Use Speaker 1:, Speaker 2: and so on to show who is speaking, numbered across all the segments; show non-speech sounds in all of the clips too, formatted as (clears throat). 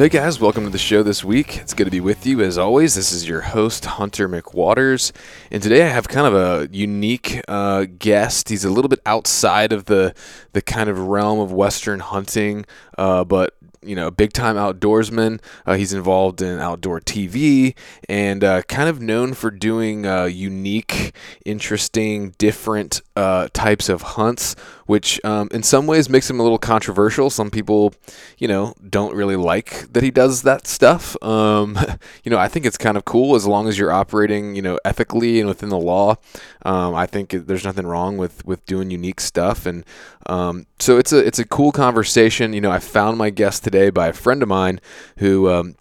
Speaker 1: So, hey guys, welcome to the show this week. It's good to be with you as always. This is your host, Hunter McWaters. And today I have kind of a unique uh, guest. He's a little bit outside of the, the kind of realm of Western hunting, uh, but you know, big time outdoorsman. Uh, he's involved in outdoor TV and uh, kind of known for doing uh, unique, interesting, different uh, types of hunts, which um, in some ways makes him a little controversial. Some people, you know, don't really like that he does that stuff. Um, (laughs) you know, I think it's kind of cool as long as you're operating, you know, ethically and within the law. Um, I think there's nothing wrong with, with doing unique stuff, and um, so it's a it's a cool conversation. You know, I found my guest today by a friend of mine who um,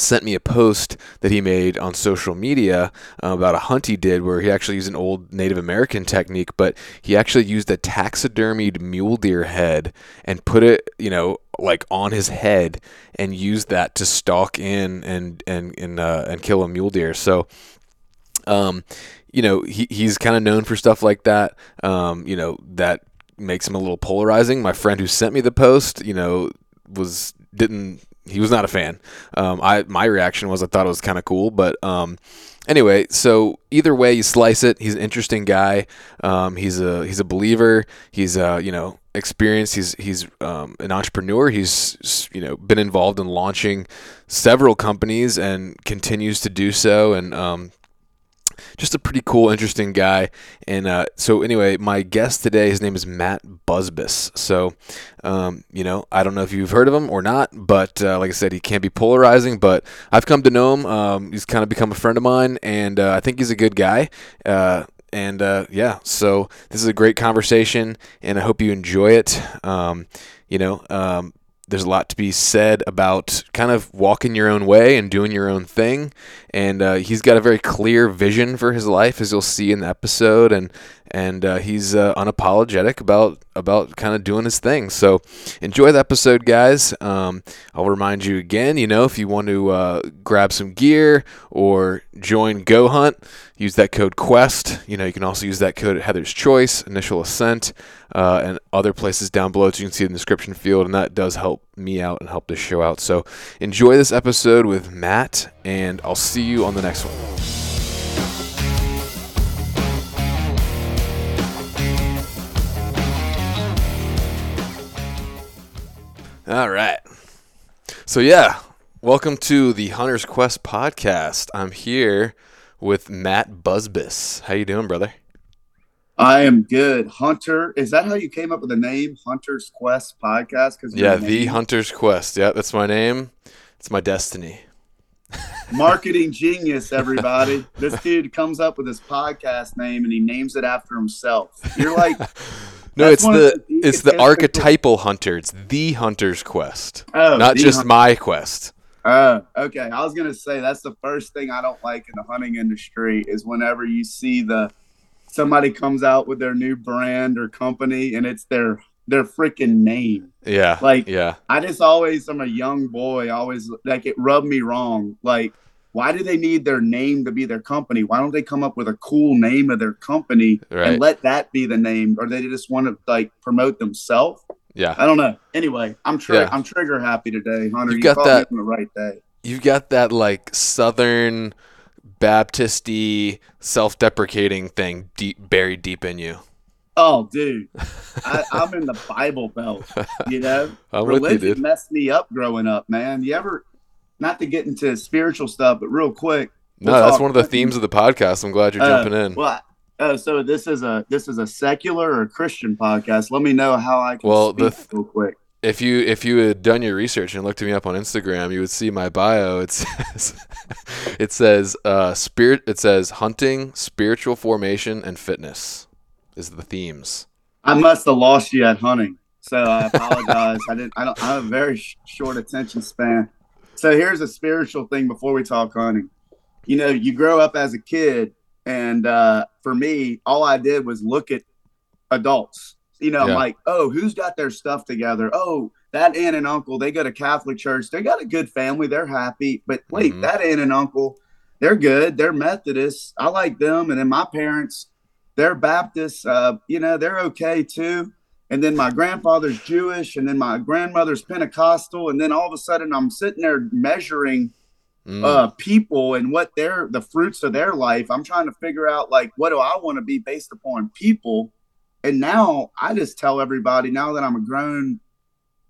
Speaker 1: sent me a post that he made on social media uh, about a hunt he did where he actually used an old Native American technique, but he actually used a taxidermied mule deer head and put it, you know, like on his head and used that to stalk in and and and uh, and kill a mule deer. So. Um, you know, he, he's kind of known for stuff like that. Um, you know, that makes him a little polarizing. My friend who sent me the post, you know, was didn't he was not a fan. Um, I my reaction was I thought it was kind of cool, but um, anyway, so either way you slice it, he's an interesting guy. Um, he's a he's a believer. He's uh, you know experienced. He's he's um, an entrepreneur. He's you know been involved in launching several companies and continues to do so. And um, just a pretty cool, interesting guy. And uh, so, anyway, my guest today, his name is Matt Busbice. So, um, you know, I don't know if you've heard of him or not, but uh, like I said, he can be polarizing. But I've come to know him. Um, he's kind of become a friend of mine, and uh, I think he's a good guy. Uh, and uh, yeah, so this is a great conversation, and I hope you enjoy it. Um, you know, um, there's a lot to be said about kind of walking your own way and doing your own thing. And uh, he's got a very clear vision for his life, as you'll see in the episode. And and uh, he's uh, unapologetic about about kind of doing his thing. So enjoy the episode, guys. Um, I'll remind you again. You know, if you want to uh, grab some gear or join Go Hunt, use that code Quest. You know, you can also use that code at Heather's Choice, Initial Ascent, uh, and other places down below So you can see in the description field, and that does help me out and help this show out. So enjoy this episode with Matt, and I'll see you on the next one. All right. So yeah, welcome to the Hunter's Quest podcast. I'm here with Matt Busbice. How you doing, brother?
Speaker 2: I am good. Hunter, is that how you came up with the name Hunter's Quest podcast?
Speaker 1: Because yeah, the Hunter's Quest. Yeah, that's my name. It's my destiny. (laughs)
Speaker 2: Marketing genius, everybody. this dude comes up with his podcast name and he names it after himself. You're like (laughs)
Speaker 1: No, it's the, the it's the archetypal hunter. It's the hunter's quest, oh, not just hunter. my quest.
Speaker 2: Oh, okay. I was gonna say that's the first thing I don't like in the hunting industry is whenever you see the somebody comes out with their new brand or company and it's their their freaking name.
Speaker 1: Yeah.
Speaker 2: Like
Speaker 1: yeah.
Speaker 2: I just always I'm a young boy, always like it rubbed me wrong. Like why do they need their name to be their company? Why don't they come up with a cool name of their company right. and let that be the name? Or they just want to like promote themselves?
Speaker 1: Yeah,
Speaker 2: I don't know. Anyway, I'm tri- yeah. I'm trigger happy today, Hunter.
Speaker 1: You've you got that
Speaker 2: the right day.
Speaker 1: You've got that like Southern Baptisty self-deprecating thing deep buried deep in you.
Speaker 2: Oh, dude, I, am in the Bible Belt. You know, (laughs)
Speaker 1: I'm religion you,
Speaker 2: messed me up growing up, man. You ever not to get into spiritual stuff, but real quick.
Speaker 1: We'll no, that's one of the themes of the podcast. I'm glad you're uh, jumping in.
Speaker 2: Well, uh, so this is a this is a secular or Christian podcast. Let me know how I can well, speak the, real quick.
Speaker 1: If you if you had done your research and looked me up on Instagram, you would see my bio. It says (laughs) it says uh, spirit. It says hunting, spiritual formation, and fitness is the themes.
Speaker 2: I must have lost you at hunting, so I apologize. I didn't. I don't. I have a very sh- short attention span. So here's a spiritual thing before we talk hunting. You know, you grow up as a kid, and uh, for me, all I did was look at adults. You know, yeah. Like, oh, who's got their stuff together? Oh, that aunt and uncle, they go to Catholic church. They got a good family. They're happy. But wait, mm-hmm. that aunt and uncle, they're good. They're Methodists. I like them. And then my parents, they're Baptists. Uh, you know, they're okay too. And then my grandfather's Jewish, and then my grandmother's Pentecostal, and then all of a sudden I'm sitting there measuring
Speaker 1: Mm.
Speaker 2: uh people and what their the fruits of their life. I'm trying to figure out like what do I want to be based upon people. And now I just tell everybody now that I'm a grown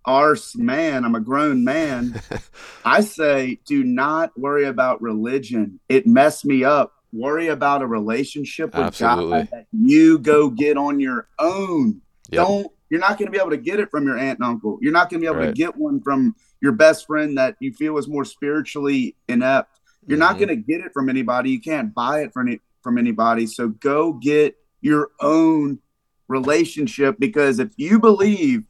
Speaker 2: arse man, I'm a grown man. (laughs) I say, do not worry about religion. It messed me up. Worry about a relationship with
Speaker 1: Absolutely.
Speaker 2: God that you go get on your own.
Speaker 1: Yep.
Speaker 2: Don't you're not going to be able to get it from your aunt and uncle. You're not going to be able
Speaker 1: Right.
Speaker 2: to get one from your best friend that you feel is more spiritually inept. You're not
Speaker 1: Mhm.
Speaker 2: going to get it from anybody. You can't buy it from any, from anybody. So go get your own relationship because if you believe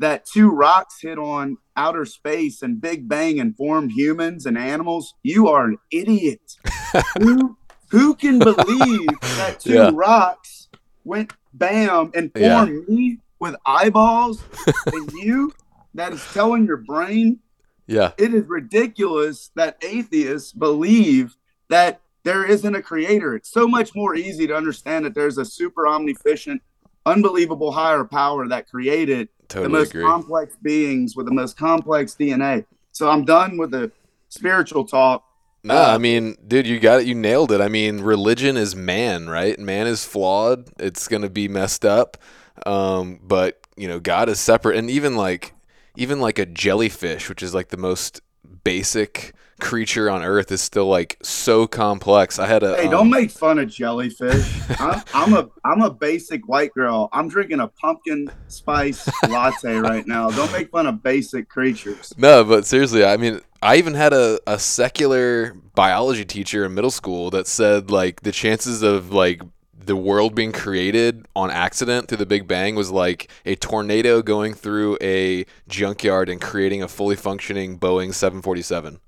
Speaker 2: that two rocks hit on outer space and Big Bang and formed humans and animals, you are an idiot. (laughs) who, who can believe (laughs) that two
Speaker 1: Yeah.
Speaker 2: rocks went bam and
Speaker 1: Yeah.
Speaker 2: me with eyeballs (laughs) and you that is telling your brain
Speaker 1: Yeah.
Speaker 2: it is ridiculous that atheists believe that there isn't a creator. It's so much more easy to understand that there's a super omniscient, unbelievable higher power that created the most
Speaker 1: agree.
Speaker 2: complex beings with the most complex DNA. So I'm done with the spiritual talk.
Speaker 1: No, I mean, dude, you got it. You nailed it. I mean, religion is man, right? Man is flawed. It's gonna be messed up. Um, but you know, God is separate, and even like, even like a jellyfish, which is like the most basic creature on Earth, is still like so complex. I had a
Speaker 2: Hey,
Speaker 1: um,
Speaker 2: don't make fun of jellyfish. (laughs) I'm, I'm a I'm a basic white girl. I'm drinking a pumpkin spice latte (laughs) right now. Don't make fun of basic creatures.
Speaker 1: No, but seriously, I mean, I even had a, a secular biology teacher in middle school that said like the chances of like the world being created on accident through the Big Bang was like a tornado going through a junkyard and creating a fully functioning Boeing 747.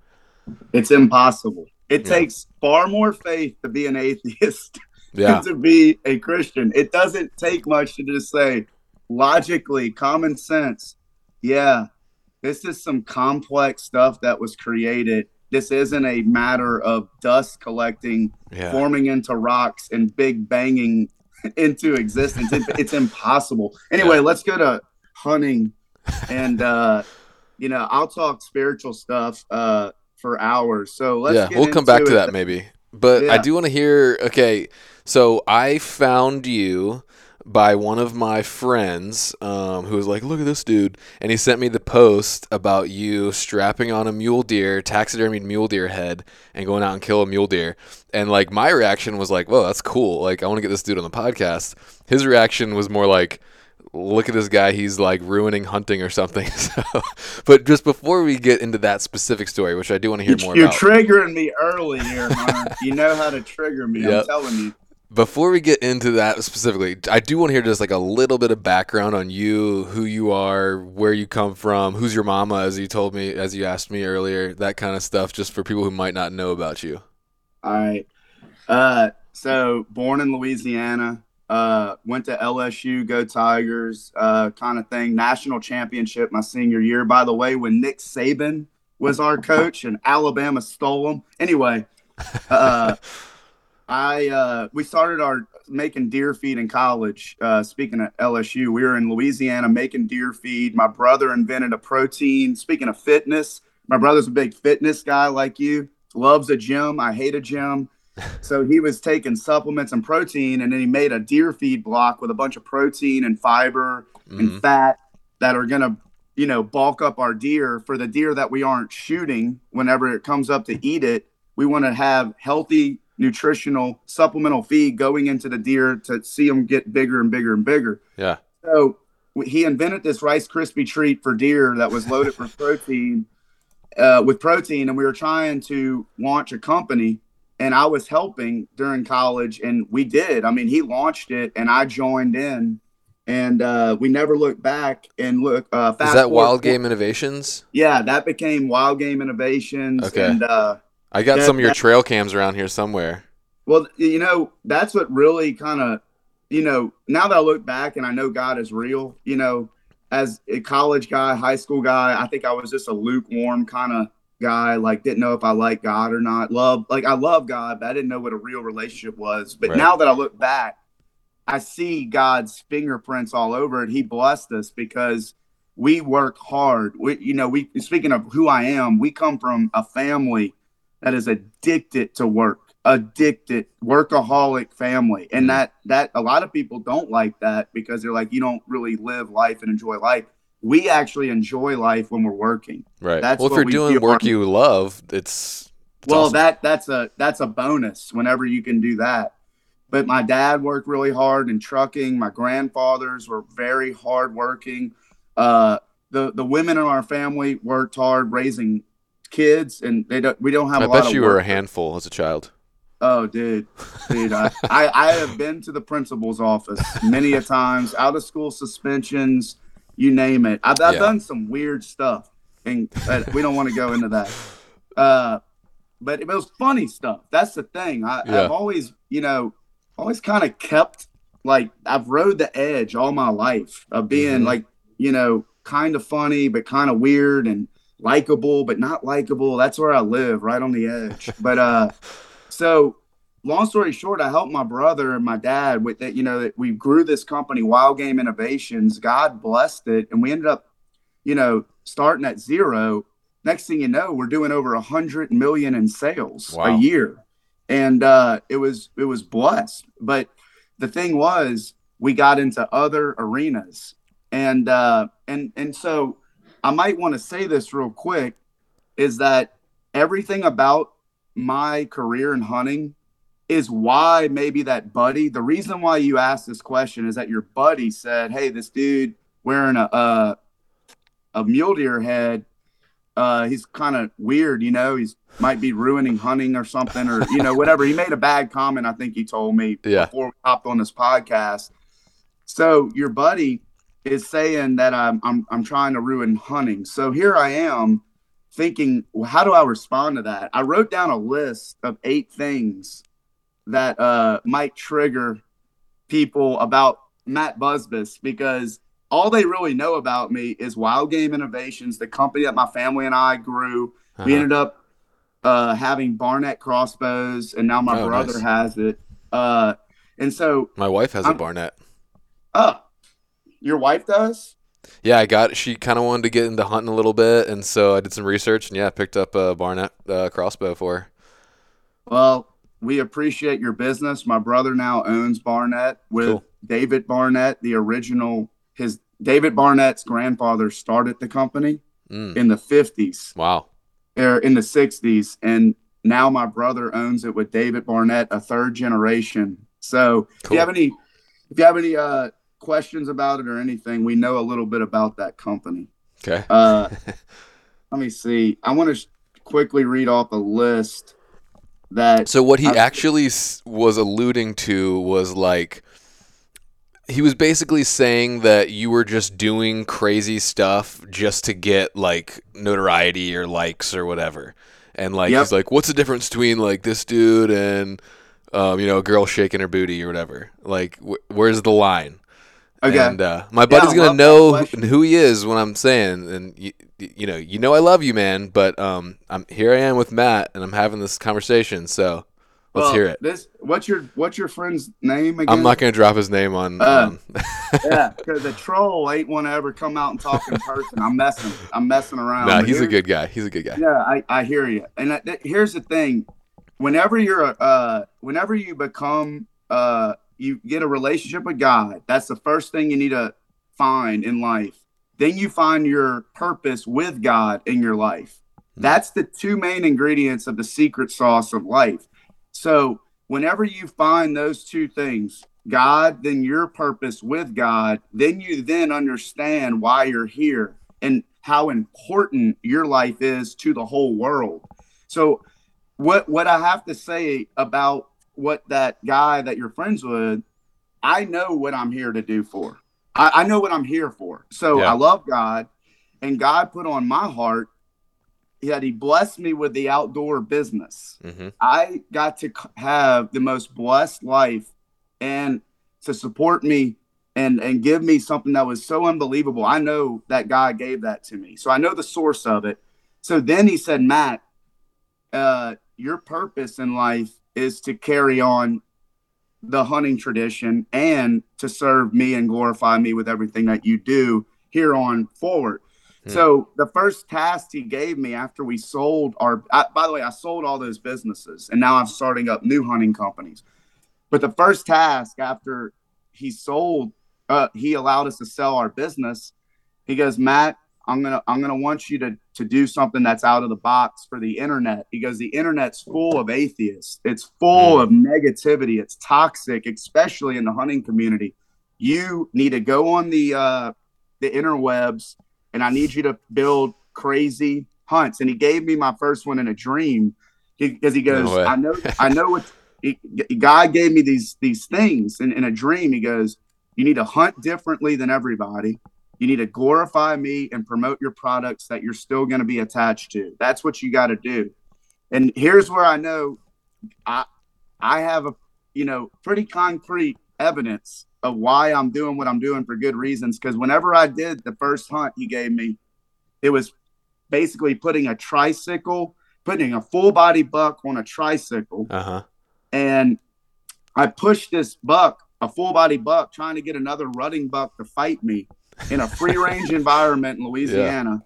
Speaker 2: It's impossible. It
Speaker 1: Yeah.
Speaker 2: takes far more faith to be an atheist (laughs)
Speaker 1: Yeah.
Speaker 2: than to be a Christian. It doesn't take much to just say logically, common sense. Yeah, this is some complex stuff that was created. This isn't a matter of dust collecting,
Speaker 1: Yeah.
Speaker 2: forming into rocks, and big banging (laughs) into existence. It, it's impossible. Anyway,
Speaker 1: Yeah.
Speaker 2: let's go to hunting, and uh, you know, I'll talk spiritual stuff uh, for hours. So let's
Speaker 1: yeah, we'll come back to
Speaker 2: it.
Speaker 1: that maybe. But I do want to hear. Okay, so I found you by one of my friends um, who was like, "Look at this dude," and he sent me the post about you strapping on a mule deer, taxidermied mule deer head, and going out and kill a mule deer. And like my reaction was like, "Whoa, that's cool! Like I want to get this dude on the podcast." His reaction was more like. Look at this guy, he's like ruining hunting or something. (laughs) So, but just before we get into that specific story, which I do want to hear more about.
Speaker 2: You're
Speaker 1: about.
Speaker 2: triggering me early here, Hunter. you know how to trigger me. (laughs)
Speaker 1: Yep.
Speaker 2: I'm telling you.
Speaker 1: Before we get into that specifically, I do want to hear just like a little bit of background on you, who you are, where you come from, who's your mama, as you told me, as you asked me earlier, that kind of stuff, just for people who might not know about you.
Speaker 2: All right. Uh, so born in Louisiana, uh, went to LSU, go Tigers, uh, kind of thing. National championship my senior year. By the way, when Nick Saban was our coach and Alabama stole him. Anyway, (laughs) uh, I uh, we started our making deer feed in college. Uh, speaking of LSU, we were in Louisiana making deer feed. My brother invented a protein. Speaking of fitness, my brother's a big fitness guy like you. Loves a gym. I hate a gym. (laughs) So he was taking supplements and protein, and then he made a deer feed block with a bunch of protein and fiber
Speaker 1: Mhm.
Speaker 2: and fat that are gonna, you know, bulk up our deer for the deer that we aren't shooting. Whenever it comes up to eat it, we want to have healthy, nutritional, supplemental feed going into the deer to see them get bigger and bigger and bigger.
Speaker 1: Yeah.
Speaker 2: So he invented this Rice Krispie treat for deer that was loaded with protein, uh, with protein, and we were trying to launch a company. And I was helping during college, and we did. I mean, he launched it, and I joined in, and uh, we never looked back. And look, uh,
Speaker 1: Is that
Speaker 2: forward-
Speaker 1: Wild Game Innovations?
Speaker 2: Yeah, that became Wild Game Innovations.
Speaker 1: Okay.
Speaker 2: And uh,
Speaker 1: I got
Speaker 2: Yeah,
Speaker 1: some of your
Speaker 2: that-
Speaker 1: trail cams around here somewhere.
Speaker 2: Well, you know, that's what really kind of, you know, now that I look back and I know God is real, you know, as a college guy, high school guy, I think I was just a lukewarm kind of guy, like didn't know if I liked God or not. Love, like I love God, but I didn't know what a real relationship was. But
Speaker 1: Right.
Speaker 2: now that I look back, I see God's fingerprints all over it. He blessed us because we work hard. We, you know, we speaking of who I am, we come from a family that is addicted to work, addicted, workaholic family, and
Speaker 1: Mhm.
Speaker 2: that that a lot of people don't like that because they're like, you don't really live life and enjoy life. We actually enjoy life when we're working.
Speaker 1: Right.
Speaker 2: That's
Speaker 1: well, if you're
Speaker 2: we
Speaker 1: doing work you love, it's, it's
Speaker 2: well
Speaker 1: awesome.
Speaker 2: that that's a that's a bonus whenever you can do that but my dad worked really hard in trucking my grandfathers were very hard working uh the the women in our family worked hard raising kids and they don't we don't have
Speaker 1: I
Speaker 2: a lot I
Speaker 1: bet
Speaker 2: of
Speaker 1: you were a handful as a child.
Speaker 2: oh dude dude I, (laughs) I i have been to the principal's office many a times out of school suspensions you name it i've, I've
Speaker 1: Yeah.
Speaker 2: done some weird stuff and we don't want to go into that (laughs) uh but it was funny stuff that's the thing I,
Speaker 1: Yeah.
Speaker 2: i've always you know always kind of kept like i've rode the edge all my life of being
Speaker 1: Mhm.
Speaker 2: like you know kind of funny but kind of weird and likable but not likable. That's where i live right on the edge. But uh so long story short i helped my brother and my dad with that you know that we grew this company wild game innovations. God blessed it and we ended up you know starting at zero. Next thing you know we're doing over a hundred million in sales
Speaker 1: Wow.
Speaker 2: a year. And uh it was it was blessed. But the thing was we got into other arenas. And uh and and so i might want to say this real quick is that everything about my career in hunting is why maybe that buddy the reason why you asked this question is that your buddy said hey this dude wearing a a, a mule deer head uh he's kind of weird you know he's might be ruining hunting or something or you know whatever he made a bad comment i think he told me
Speaker 1: Yeah.
Speaker 2: before we hopped on this podcast so your buddy is saying that I'm, I'm i'm trying to ruin hunting so here i am thinking well, how do i respond to that i wrote down a list of eight things that uh might trigger people about matt busbice because all they really know about me is wild game innovations the company that my family and i grew we
Speaker 1: Uh-huh.
Speaker 2: ended up uh, having Barnett crossbows, and now my
Speaker 1: Oh,
Speaker 2: brother
Speaker 1: nice.
Speaker 2: has it. Uh, and so,
Speaker 1: My wife has a
Speaker 2: I'm-
Speaker 1: Barnett.
Speaker 2: uh, your wife does?
Speaker 1: Yeah, I got. She kind of wanted to get into hunting a little bit, and so I did some research, and yeah, picked up a Barnett uh, crossbow for her.
Speaker 2: Well, we appreciate your business. My brother now owns Barnett with
Speaker 1: Cool.
Speaker 2: David Barnett, the original. His David Barnett's grandfather started the company
Speaker 1: Mm.
Speaker 2: in the 50s
Speaker 1: Wow.
Speaker 2: or in the 60s, and now my brother owns it with David Barnett, a third generation. So, if you have any, if you have any uh, questions about it or anything, we know a little bit about that company.
Speaker 1: Okay.
Speaker 2: Uh, (laughs) let me see. I want to sh- quickly read off a list that.
Speaker 1: So what he
Speaker 2: I've-
Speaker 1: actually s- was alluding to was like he was basically saying that you were just doing crazy stuff just to get like notoriety or likes or whatever. And like
Speaker 2: Yep.
Speaker 1: he's like, what's the difference between like this dude and um, you know, a girl shaking her booty or whatever? Like, wh- where's the line?
Speaker 2: Okay.
Speaker 1: And uh, my buddy's
Speaker 2: I
Speaker 1: gonna know who he is when I'm saying, and you, you know, you know, I love you, man. But um, I'm here. I am with Matt, and I'm having this conversation. So let's
Speaker 2: well,
Speaker 1: hear it.
Speaker 2: This what's your what's your friend's name again?
Speaker 1: I'm not gonna drop his name on.
Speaker 2: Uh,
Speaker 1: on (laughs)
Speaker 2: yeah, because the troll ain't want to ever come out and talk in (laughs) person. I'm messing. I'm messing around.
Speaker 1: nah,
Speaker 2: But
Speaker 1: he's a good guy. He's a good guy.
Speaker 2: Yeah, I, I hear you. And that- here's the thing: whenever you're uh, whenever you become, uh, you get a relationship with God. That's the first thing you need to find in life. Then you find your purpose with God in your life.
Speaker 1: Hmm.
Speaker 2: That's the two main ingredients of the secret sauce of life. So whenever you find those two things, God, then your purpose with God, then you then understand why you're here and how important your life is to the whole world. So what what I have to say about what that guy that you're friends with, I know what I'm here to do for. I, I know what I'm here for. So
Speaker 1: Yeah.
Speaker 2: I love God, and God put on my heart that He blessed me with the outdoor business.
Speaker 1: hmm
Speaker 2: I got to have the most blessed life and to support me and and give me something that was so unbelievable. I know that God gave that to me. So I know the source of it. So then he said, "Matt, uh your purpose in life is to carry on the hunting tradition and to serve me and glorify me with everything that you do here on forward. Hmm. So the first task he gave me after we sold our, I, by the way, I sold all those businesses and now I'm starting up new hunting companies. But the first task after he sold, uh, he allowed us to sell our business. He goes, Matt, I'm gonna I'm gonna want you to to do something that's out of the box for the internet because the internet's full of atheists. It's full mm. of negativity. It's toxic, especially in the hunting community. You need to go on the uh, the interwebs, and I need you to build crazy hunts. And he gave me my first one in a dream because he, he, goes, no I know I (laughs) know what God gave me these these things in, in a dream. He goes, you need to hunt differently than everybody you need to glorify me and promote your products that you're still going to be attached to. That's what you got to do. And here's where I know I I have a you know pretty concrete evidence of why I'm doing what I'm doing for good reasons. Because whenever I did the first hunt he gave me, it was basically putting a tricycle, putting a full body buck on a tricycle,
Speaker 1: uh-huh.
Speaker 2: and I pushed this buck, a full body buck, trying to get another rutting buck to fight me in a free range environment in Louisiana.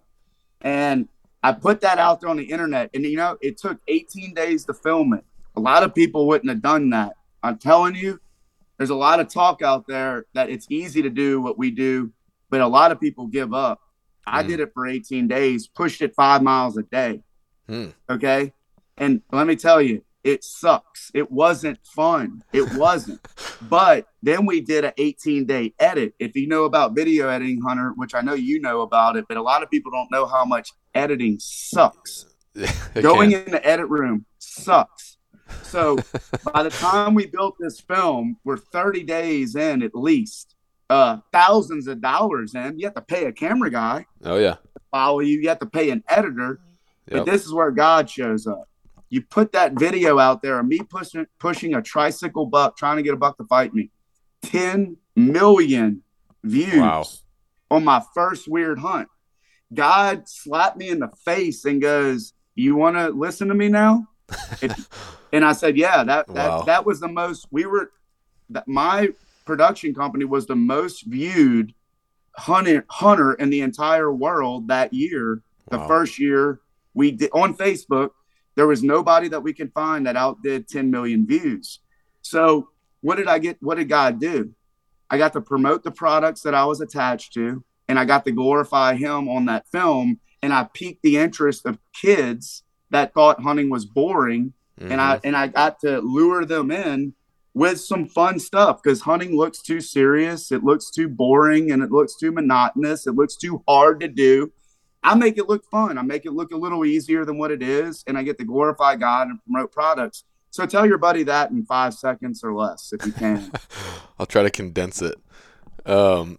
Speaker 2: Yeah. And I put that out there on the internet. And, you know, it took 18 days to film it. A lot of people wouldn't have done that. I'm telling you, there's a lot of talk out there that it's easy to do what we do, but a lot of people give up. Mm. I did it for 18 days, pushed it five miles a day. Mm. Okay. And let me tell you, it sucks. It wasn't fun. It wasn't. (laughs) but then we did an 18 day edit. If you know about video editing, Hunter, which I know you know about it, but a lot of people don't know how much editing sucks. (laughs) Going in the edit room sucks. So (laughs) by the time we built this film, we're 30 days in at least, uh, thousands of dollars in. You have to pay a camera guy.
Speaker 1: Oh, yeah.
Speaker 2: Follow you. You have to pay an editor. Yep. But this is where God shows up you put that video out there of me pushing pushing a tricycle buck trying to get a buck to fight me 10 million views wow. on my first weird hunt god slapped me in the face and goes you want to listen to me now (laughs) and i said yeah that that, wow. that was the most we were that my production company was the most viewed hunter hunter in the entire world that year the wow. first year we did on facebook there was nobody that we could find that outdid 10 million views. So what did I get? What did God do? I got to promote the products that I was attached to, and I got to glorify Him on that film. And I piqued the interest of kids that thought hunting was boring, mm-hmm. and I mm-hmm. and I got to lure them in with some fun stuff because hunting looks too serious, it looks too boring, and it looks too monotonous. It looks too hard to do. I make it look fun. I make it look a little easier than what it is, and I get to glorify God and promote products. So tell your buddy that in five seconds or less, if you can. (laughs)
Speaker 1: I'll try to condense it. Um,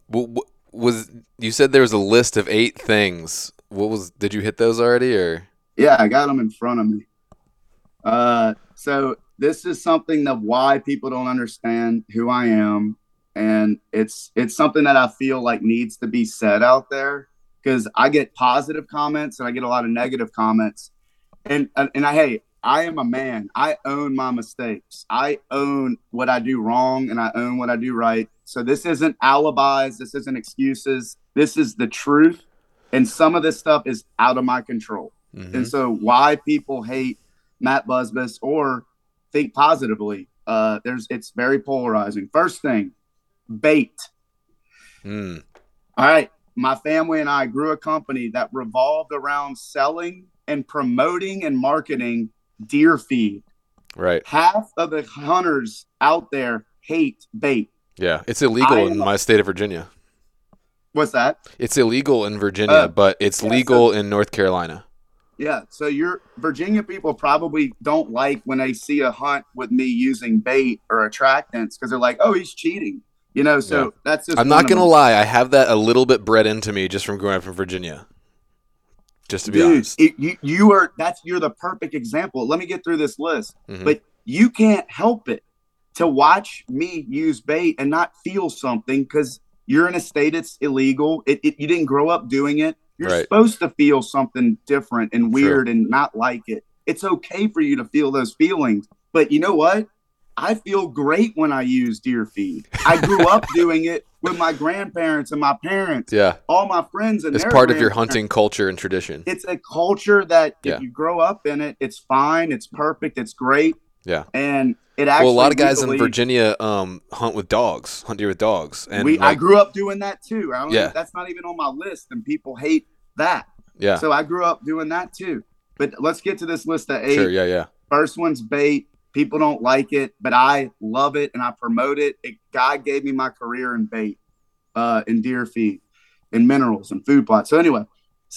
Speaker 1: was you said there was a list of eight things? What was? Did you hit those already, or?
Speaker 2: Yeah, I got them in front of me. Uh, so this is something that why people don't understand who I am, and it's it's something that I feel like needs to be said out there because I get positive comments and I get a lot of negative comments. And and I hey, I am a man. I own my mistakes. I own what I do wrong and I own what I do right. So this isn't alibis, this isn't excuses. This is the truth. And some of this stuff is out of my control. Mm-hmm. And so why people hate Matt Busbice or think positively, uh, there's it's very polarizing. First thing, bait. Mm. All right my family and I grew a company that revolved around selling and promoting and marketing deer feed.
Speaker 1: Right.
Speaker 2: Half of the hunters out there hate bait.
Speaker 1: Yeah, it's illegal I, in my state of Virginia.
Speaker 2: What's that?
Speaker 1: It's illegal in Virginia, uh, but it's yeah, legal so, in North Carolina.
Speaker 2: Yeah, so your Virginia people probably don't like when they see a hunt with me using bait or attractants because they're like, "Oh, he's cheating." You know, so yeah. that's just.
Speaker 1: I'm not gonna lie. I have that a little bit bred into me just from growing up in Virginia. Just to be Dude, honest,
Speaker 2: it, you you are that's you're the perfect example. Let me get through this list, mm-hmm. but you can't help it to watch me use bait and not feel something because you're in a state it's illegal. It, it, you didn't grow up doing it. You're right. supposed to feel something different and weird True. and not like it. It's okay for you to feel those feelings, but you know what? I feel great when I use deer feed. I grew up (laughs) doing it with my grandparents and my parents,
Speaker 1: Yeah.
Speaker 2: all my friends, and
Speaker 1: It's part of your hunting culture and tradition.
Speaker 2: It's a culture that
Speaker 1: Yeah.
Speaker 2: if you grow up in it, it's fine, it's perfect, it's great,
Speaker 1: Yeah.
Speaker 2: and it actually.
Speaker 1: Well, a lot of guys in Virginia um, hunt with dogs, hunt deer with dogs, and
Speaker 2: we, I grew up doing that too. I don't
Speaker 1: Yeah.
Speaker 2: that's not even on my list, and people hate that.
Speaker 1: yeah,
Speaker 2: So I grew up doing that too. But let's get to this list of eight.
Speaker 1: sure, yeah, yeah,
Speaker 2: First one's bait. People don't like it, but I love it and I promote it. it God gave me my career in bait, uh, in deer feed, in minerals and food plots. So anyway,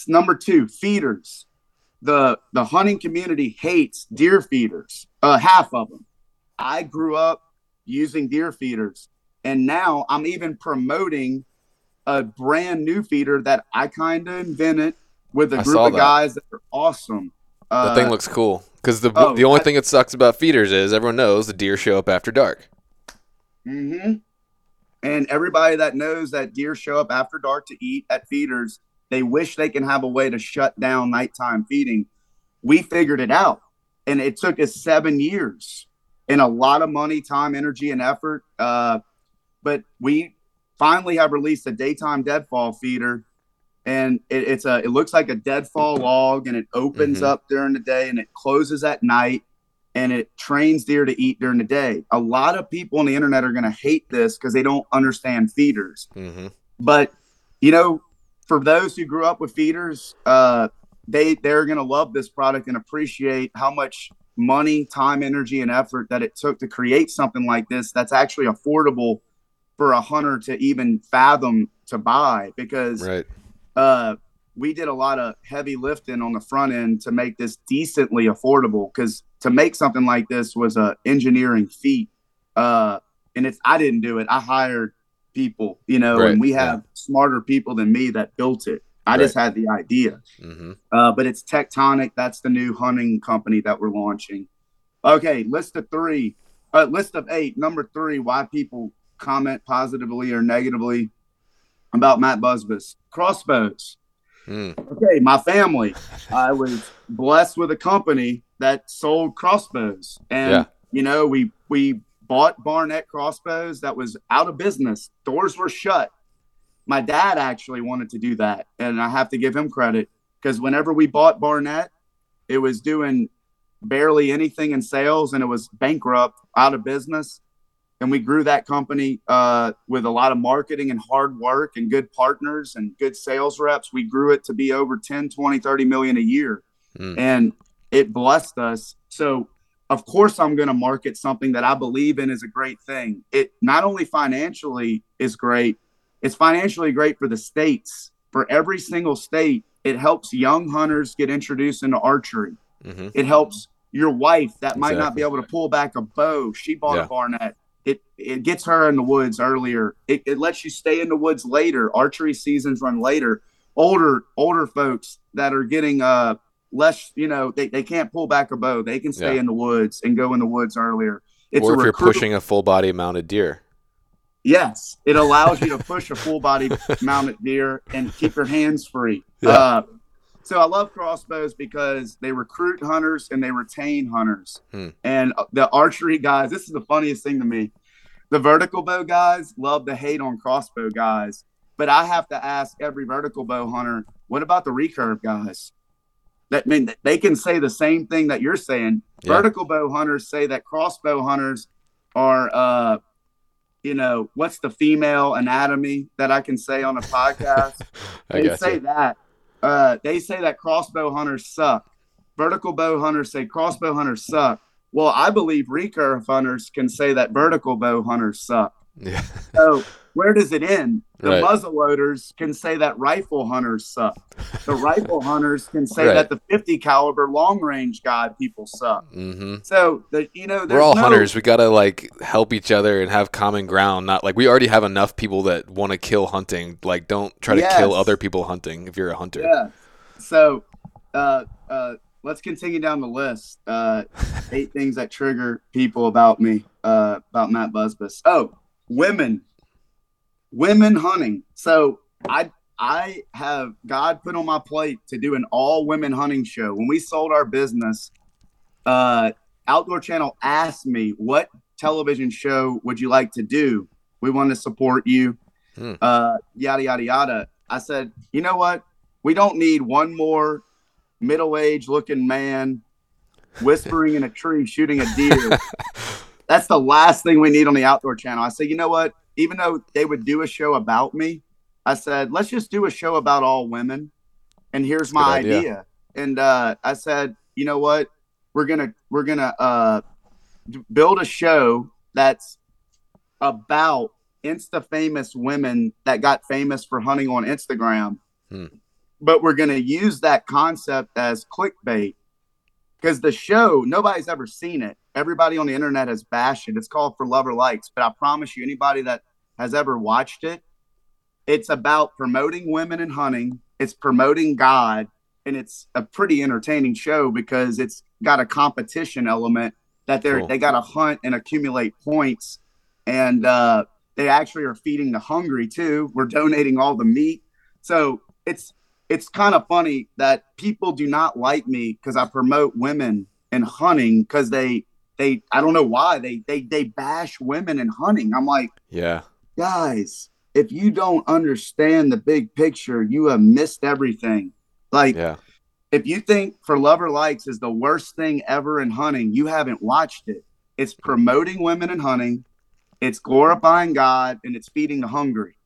Speaker 2: number two, feeders. The the hunting community hates deer feeders. Uh, half of them. I grew up using deer feeders, and now I'm even promoting a brand new feeder that I kind of invented with a
Speaker 1: I
Speaker 2: group of
Speaker 1: that.
Speaker 2: guys that are awesome.
Speaker 1: the
Speaker 2: Uh,
Speaker 1: thing looks cool because the
Speaker 2: oh,
Speaker 1: the only
Speaker 2: that-
Speaker 1: thing that sucks about feeders is everyone knows the deer show up after dark.
Speaker 2: Mm-hmm. And everybody that knows that deer show up after dark to eat at feeders, they wish they can have a way to shut down nighttime feeding. We figured it out, and it took us seven years and a lot of money, time, energy, and effort. Uh, but we finally have released a daytime deadfall feeder, and it, it's a it looks like a deadfall log, and it opens
Speaker 1: Mhm.
Speaker 2: up during the day and it closes at night and it trains deer to eat during the day. A lot of people on the internet are going to hate this because they don't understand feeders.
Speaker 1: hmm
Speaker 2: But you know, for those who grew up with feeders, uh, they they're going to love this product and appreciate how much money, time, energy, and effort that it took to create something like this. That's actually affordable for a hunter to even fathom to buy because
Speaker 1: Right.
Speaker 2: Uh, we did a lot of heavy lifting on the front end to make this decently affordable because to make something like this was a engineering feat. Uh, and it's i didn't do it i hired people you know
Speaker 1: Right,
Speaker 2: and we have smarter people than me that built it. I just had the idea.
Speaker 1: Hmm
Speaker 2: uh, but it's tectonic. That's the new hunting company that we're launching. Okay list of three uh, list of eight. Number three why people comment positively or negatively about matt busbice crossbows
Speaker 1: Mm.
Speaker 2: okay, my family. I was blessed with a company that sold crossbows, and
Speaker 1: Yeah.
Speaker 2: you know, we we bought Barnett crossbows that was out of business. Doors were shut. My dad actually wanted to do that, and I have to give him credit because whenever we bought Barnett, it was doing barely anything in sales, and it was bankrupt, out of business. And we grew that company uh, with a lot of marketing and hard work and good partners and good sales reps. We grew it to be over 10, 20, 30 million a year.
Speaker 1: Mm.
Speaker 2: And it blessed us. So, of course, I'm going to market something that I believe in is a great thing. It not only financially is great, it's financially great for the states. For every single state, it helps young hunters get introduced into archery.
Speaker 1: hmm
Speaker 2: It helps your wife that might not be able to pull back a bow. She bought
Speaker 1: Yeah.
Speaker 2: a Barnett. It it gets her in the woods earlier. It, it lets you stay in the woods later. Archery seasons run later. Older older folks that are getting uh less, you know, they, they can't pull back a bow. They can stay
Speaker 1: Yeah.
Speaker 2: in the woods and go in the woods earlier. It's
Speaker 1: or if you're pushing a full body mounted deer.
Speaker 2: Yes, it allows you to push a full body (laughs) mounted deer and keep your hands free.
Speaker 1: Yeah.
Speaker 2: Uh, so I love crossbows because they recruit hunters and they retain hunters.
Speaker 1: Hmm.
Speaker 2: And the archery guys, this is the funniest thing to me. The vertical bow guys love to hate on crossbow guys, but I have to ask every vertical bow hunter, what about the recurve guys? That mean they can say the same thing that you're saying.
Speaker 1: Yeah.
Speaker 2: Vertical bow hunters say that crossbow hunters are uh you know, what's the female anatomy that I can say on a (laughs) podcast?
Speaker 1: I
Speaker 2: they say that. Uh, they say that crossbow hunters suck. Vertical bow hunters say crossbow hunters suck. Well, I believe recurve hunters can say that vertical bow hunters suck.
Speaker 1: Yeah.
Speaker 2: So where does it end? The
Speaker 1: Right.
Speaker 2: muzzle loaders can say that rifle hunters suck. The (laughs) rifle hunters can say
Speaker 1: Right.
Speaker 2: that the 50 caliber long range guy people suck.
Speaker 1: hmm
Speaker 2: So the you know
Speaker 1: We're all
Speaker 2: no-
Speaker 1: hunters. We gotta like help each other and have common ground. Not like we already have enough people that want to kill hunting. Like, don't try to kill other people hunting if you're a hunter.
Speaker 2: Yeah. So, uh, uh, let's continue down the list. Uh, eight (laughs) things that trigger people about me, uh, about Matt Busbice. Oh, women, women hunting. So I, I have God put on my plate to do an all women hunting show. When we sold our business, uh, Outdoor Channel asked me what television show would you like to do? We want to support you.
Speaker 1: Hmm.
Speaker 2: Uh, yada yada yada. I said, you know what? We don't need one more middle-aged looking man whispering in a tree shooting a deer. (laughs) That's the last thing we need on the outdoor channel. I said, you know what? Even though they would do a show about me, I said, let's just do a show about all women. And here's my
Speaker 1: idea.
Speaker 2: idea. And uh, I said, you know what? We're gonna we're gonna uh, build a show that's about insta famous women that got famous for hunting on Instagram.
Speaker 1: Hmm.
Speaker 2: But we're gonna use that concept as clickbait because the show nobody's ever seen it. Everybody on the internet has bashed it. It's called For Love or Likes, but I promise you, anybody that has ever watched it, it's about promoting women and hunting. It's promoting God, and it's a pretty entertaining show because it's got a competition element that they're
Speaker 1: Cool.
Speaker 2: they got to hunt and accumulate points, and uh, they actually are feeding the hungry too. We're donating all the meat, so it's it's kind of funny that people do not like me because I promote women and hunting because they they I don't know why they they they bash women and hunting. I'm like
Speaker 1: Yeah.
Speaker 2: guys, if you don't understand the big picture, you have missed everything. Like,
Speaker 1: Yeah.
Speaker 2: if you think For Love or Likes is the worst thing ever in hunting, you haven't watched it. It's promoting women in hunting, it's glorifying God, and it's feeding the hungry.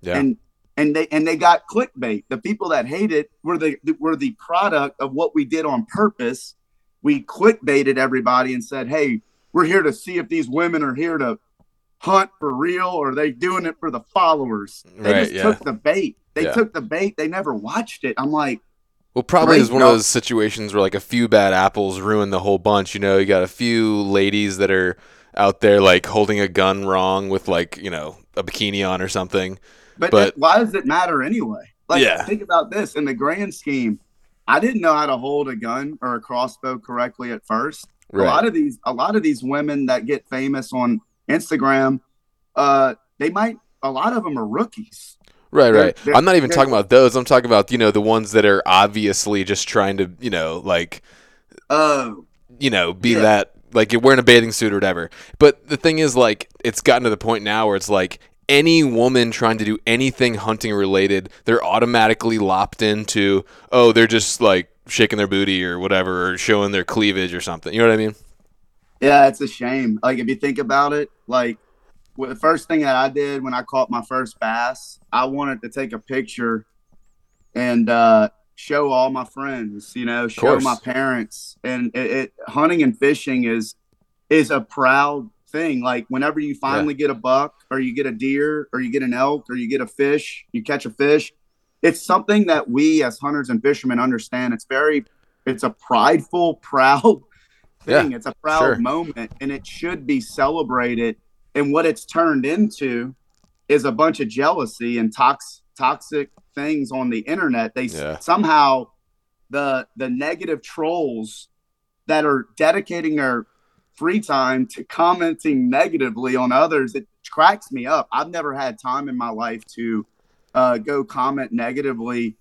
Speaker 1: Yeah.
Speaker 2: And and they and they got clickbait. The people that hate it were the were the product of what we did on purpose. We clickbaited everybody and said, "Hey, we're here to see if these women are here to hunt for real or are they doing it for the followers." They
Speaker 1: Right,
Speaker 2: just
Speaker 1: yeah.
Speaker 2: took the bait. They
Speaker 1: Yeah.
Speaker 2: took the bait. They never watched it. I'm like,
Speaker 1: Well, probably is one of those situations where like a few bad apples ruin the whole bunch. You know, you got a few ladies that are out there like holding a gun wrong with like you know a bikini on or something.
Speaker 2: But,
Speaker 1: But-
Speaker 2: why does it matter anyway? Like,
Speaker 1: Yeah.
Speaker 2: think about this in the grand scheme. I didn't know how to hold a gun or a crossbow correctly at first. A lot of these, a lot of these women that get famous on Instagram, uh, they might. A lot of them are rookies.
Speaker 1: Right,
Speaker 2: They're-
Speaker 1: right.
Speaker 2: they're-
Speaker 1: I'm not even talking about those. I'm talking about you know the ones that are obviously just trying to you know like
Speaker 2: Oh,
Speaker 1: you know be
Speaker 2: Yeah.
Speaker 1: that like you're wearing a bathing suit or whatever. But the thing is like it's gotten to the point now where it's like any woman trying to do anything hunting related, they're automatically lopped into oh they're just like shaking their booty or whatever or showing their cleavage or something. You know what I mean?
Speaker 2: yeah, it's a shame. Like if you think about it, like well, the first thing that I did when I caught my first bass, I wanted to take a picture and uh, show all my friends. You know, show my parents. And it, it hunting and fishing is is a proud thing. Like whenever you finally get a buck, or you get a deer, or you get an elk, or you get a fish, you catch a fish. It's something that we as hunters and fishermen understand. It's very, it's a prideful, (laughs) proud thing. It's a proud
Speaker 1: sure.
Speaker 2: moment, and it should be celebrated. And what it's turned into is a bunch of jealousy and tox- toxic things on the internet. They s- somehow the the negative trolls that are dedicating their free time to commenting negatively on others. It cracks me up. I've never had time in my life to uh, go comment negatively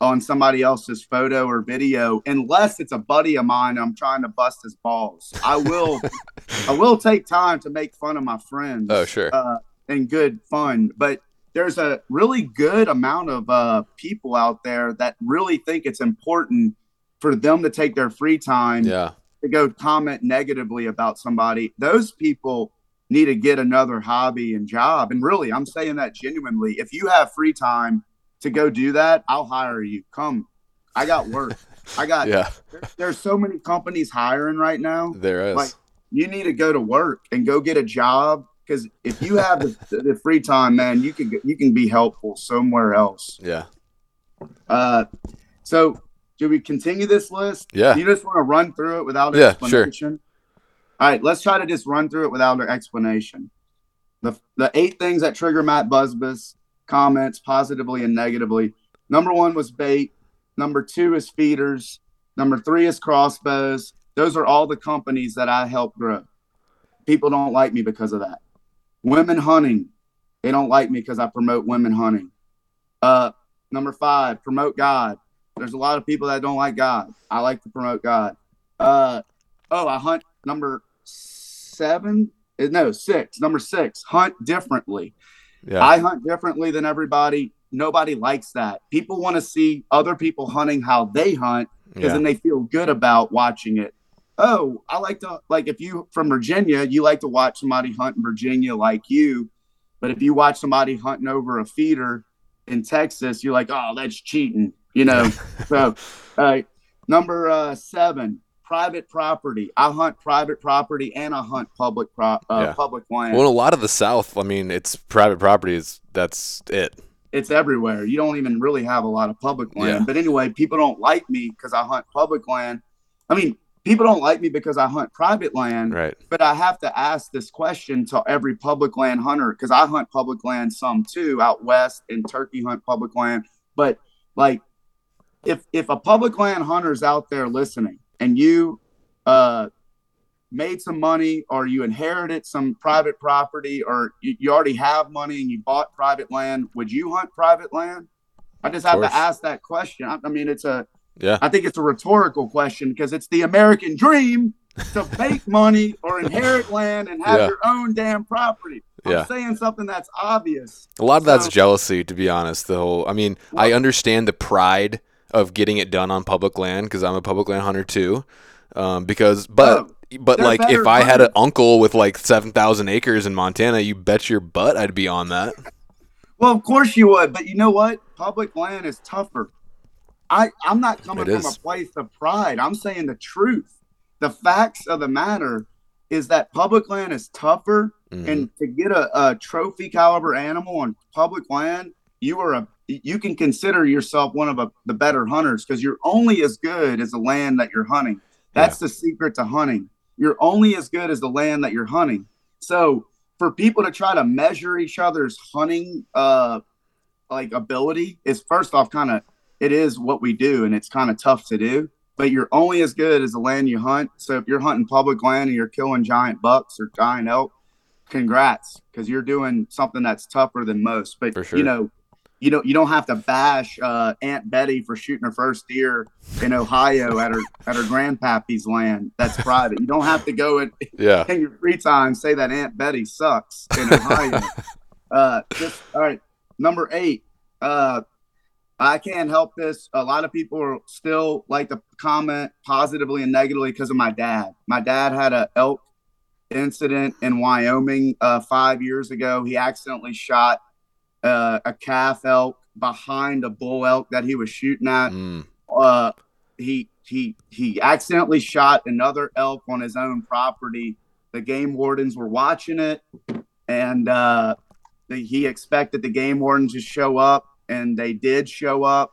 Speaker 2: on somebody else's photo or video unless it's a buddy of mine I'm trying to bust his balls. I will (laughs) I will take time to make fun of my friends.
Speaker 1: Oh, sure.
Speaker 2: Uh, and good fun, but there's a really good amount of uh, people out there that really think it's important for them to take their free time
Speaker 1: Yeah.
Speaker 2: To go comment negatively about somebody. Those people need to get another hobby and job. And really, I'm saying that genuinely. If you have free time to go do that, I'll hire you. Come. I got work. I got (laughs)
Speaker 1: Yeah.
Speaker 2: there- there's so many companies hiring right now.
Speaker 1: There is.
Speaker 2: Like, You need to go to work and go get a job because if you have the, the free time, man, you can you can be helpful somewhere else.
Speaker 1: yeah.
Speaker 2: Uh, so do we continue this list?
Speaker 1: Yeah.
Speaker 2: You just want to run through it without an
Speaker 1: Yeah, sure.
Speaker 2: All right, let's try to just run through it without an explanation. The, the eight things that trigger Matt Busbice comments positively and negatively. Number one was bait. Number two is feeders. Number three is crossbows. Those are all the companies that I help grow. People don't like me because of that. Women hunting. They don't like me because I promote women hunting. Uh, number five, promote God. There's a lot of people that don't like God. I like to promote God. Uh, oh, I hunt number seven no six. Number six, hunt differently.
Speaker 1: Yeah.
Speaker 2: I hunt differently than everybody. Nobody likes that. People want to see other people hunting how they hunt because
Speaker 1: yeah.
Speaker 2: then they feel good about watching it. Oh, I like to like if you from Virginia, you like to watch somebody hunt in Virginia like you, but if you watch somebody hunting over a feeder in Texas, you're like, oh, that's cheating, you know. (laughs) so, uh, number uh, seven, private property. I hunt private property and I hunt public pro- uh,
Speaker 1: Yeah.
Speaker 2: public land.
Speaker 1: Well, in a lot of the South, I mean, it's private property. Is that's it?
Speaker 2: it's everywhere. You don't even really have a lot of public land.
Speaker 1: Yeah.
Speaker 2: But anyway, people don't like me because I hunt public land. I mean, people don't like me because I hunt private land.
Speaker 1: Right.
Speaker 2: But I have to ask this question to every public land hunter because I hunt public land some too out west and turkey hunt public land. But like, if if a public land hunter's out there listening and you uh made some money or you inherited some private property or you, you already have money and you bought private land, would you hunt private land? I just have to ask that question. I, I mean, it's a
Speaker 1: Yeah.
Speaker 2: I think it's a rhetorical question because it's the American dream to (laughs) make money or inherit land and have
Speaker 1: Yeah.
Speaker 2: your own damn property. I'm
Speaker 1: Yeah.
Speaker 2: saying something that's obvious.
Speaker 1: A lot of that's jealousy, to be honest. The whole, I mean, I understand the pride of getting it done on public land because I'm a public land hunter too. Um, because, but, but like, if I had an uncle with like seven thousand acres in Montana, you bet your butt I'd be on that.
Speaker 2: Well, of course you would, but you know what? Public land is tougher. I I'm not coming
Speaker 1: It
Speaker 2: from
Speaker 1: is.
Speaker 2: a place of pride. I'm saying the truth. The facts of the matter is that public land is tougher,
Speaker 1: Mhm.
Speaker 2: and to get a, a trophy caliber animal on public land, you are a you can consider yourself one of a, the better hunters because you're only as good as the land that you're hunting. That's the secret to hunting. You're only as good as the land that you're hunting. So for people to try to measure each other's hunting uh like ability is first off kind of it is what we do and it's kind of tough to do but you're only as good as the land you hunt so if you're hunting public land and you're killing giant bucks or giant elk congrats because you're doing something that's tougher than most but
Speaker 1: For sure.
Speaker 2: you know you don't you don't have to bash uh, Aunt Betty for shooting her first deer in Ohio at her at her grandpappy's land that's private. You don't have to go and
Speaker 1: Yeah.
Speaker 2: in your free time say that Aunt Betty sucks in Ohio. (laughs) uh, just, all right, number eight. Uh, I can't help this. A lot of people are still like to comment positively and negatively because of my dad. My dad had a elk incident in Wyoming uh, five years ago. He accidentally shot uh, a calf elk behind a bull elk that he was shooting at
Speaker 1: Mm.
Speaker 2: uh, he he he accidentally shot another elk on his own property. The game wardens were watching it, and uh, the, he expected the game wardens to show up, and they did show up,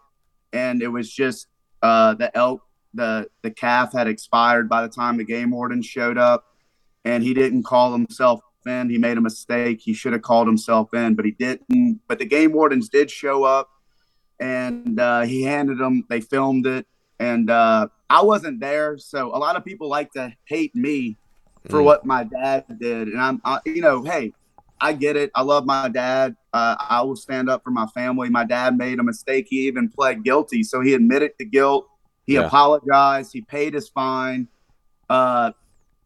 Speaker 2: and it was just uh, the elk, the the calf had expired by the time the game warden showed up, and he didn't call himself in. He made a mistake. He should have called himself in, but he didn't. But the game wardens did show up and uh, he handed them. They filmed it, and uh, I wasn't there, so a lot of people like to hate me for
Speaker 1: Mm.
Speaker 2: what my dad did, and I'm, I, you know, hey, I get it. I love my dad. Uh, I will stand up for my family. My dad made a mistake. He even pled guilty, so he admitted to guilt. He
Speaker 1: Yeah.
Speaker 2: apologized. He paid his fine. Uh,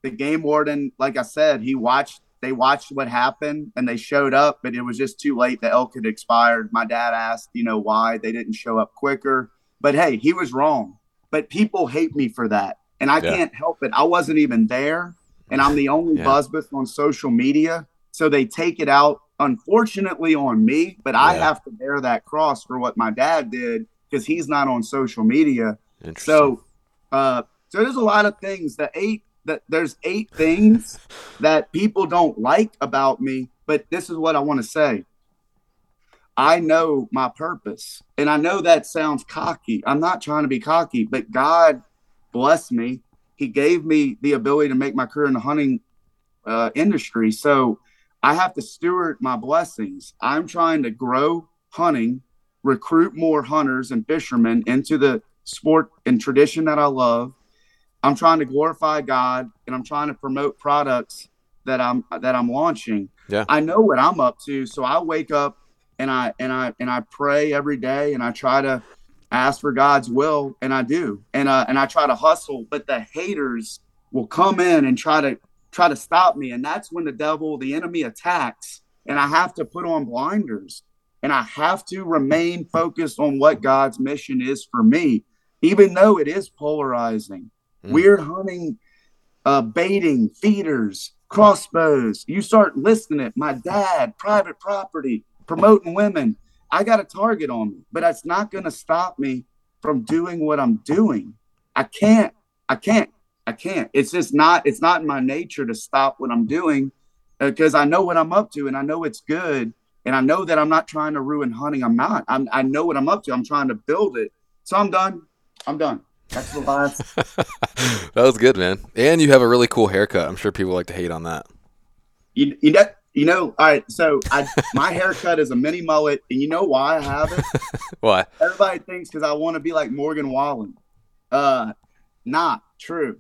Speaker 2: the game warden, like I said, he watched. They watched what happened and they showed up, but it was just too late. The elk had expired. My dad asked, you know, why they didn't show up quicker. But hey, he was wrong. But people hate me for that, and I
Speaker 1: Yeah.
Speaker 2: can't help it. I wasn't even there, and I'm the only
Speaker 1: Yeah.
Speaker 2: Busbice on social media, so they take it out. Unfortunately, on me, but I have to bear that cross for what my dad did because he's not on social media. So, uh, so there's a lot of things. The eight that there's eight things that people don't like about me, but this is what I want to say. I know my purpose, and I know that sounds cocky. I'm not trying to be cocky, but God bless me. He gave me the ability to make my career in the hunting uh, industry. So I have to steward my blessings. I'm trying to grow hunting, recruit more hunters and fishermen into the sport and tradition that I love. I'm trying to glorify God and I'm trying to promote products that I'm that I'm launching.
Speaker 1: Yeah.
Speaker 2: I know what I'm up to, so I wake up and I and I and I pray every day and I try to ask for God's will and I do. And uh and I try to hustle, but the haters will come in and try to try to stop me. And that's when the devil, the enemy attacks. And I have to put on blinders and I have to remain focused on what God's mission is for me, even though it is polarizing. Mm. Weird hunting, uh, baiting, feeders, crossbows. You start listing it. My dad, private property, promoting women. I got a target on me, but that's not going to stop me from doing what I'm doing. I can't. I can't. I can't. It's just not. It's not in my nature to stop what I'm doing because uh, I know what I'm up to and I know it's good and I know that I'm not trying to ruin hunting. I'm not. I'm, I know what I'm up to. I'm trying to build it. So I'm done. I'm done. That's the last. (laughs)
Speaker 1: that was good, man. And you have a really cool haircut. I'm sure people like to hate on that.
Speaker 2: You, you know, you know. All right. So I, my haircut is a mini mullet, and you know why I have it? (laughs)
Speaker 1: why?
Speaker 2: Everybody thinks because I want to be like Morgan Wallen. Uh, not true.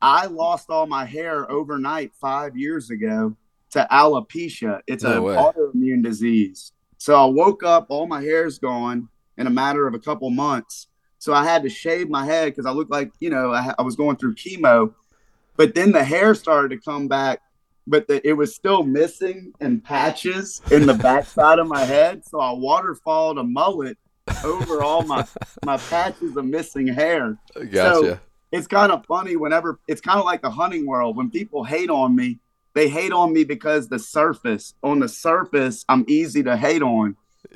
Speaker 2: I lost all my hair overnight five years ago to alopecia. It's no an autoimmune disease. So I woke up, all my hair's gone in a matter of a couple months. So I had to shave my head because I looked like, you know, I, I, was going through chemo. But then the hair started to come back, but the, it was still missing in patches in the backside (laughs) of my head. So I waterfalled a mullet over all my my patches of missing hair.
Speaker 1: Gotcha.
Speaker 2: So it's kind of funny whenever it's kind of like the hunting world when people hate on me. They hate on me because the surface on the surface I'm easy to hate on,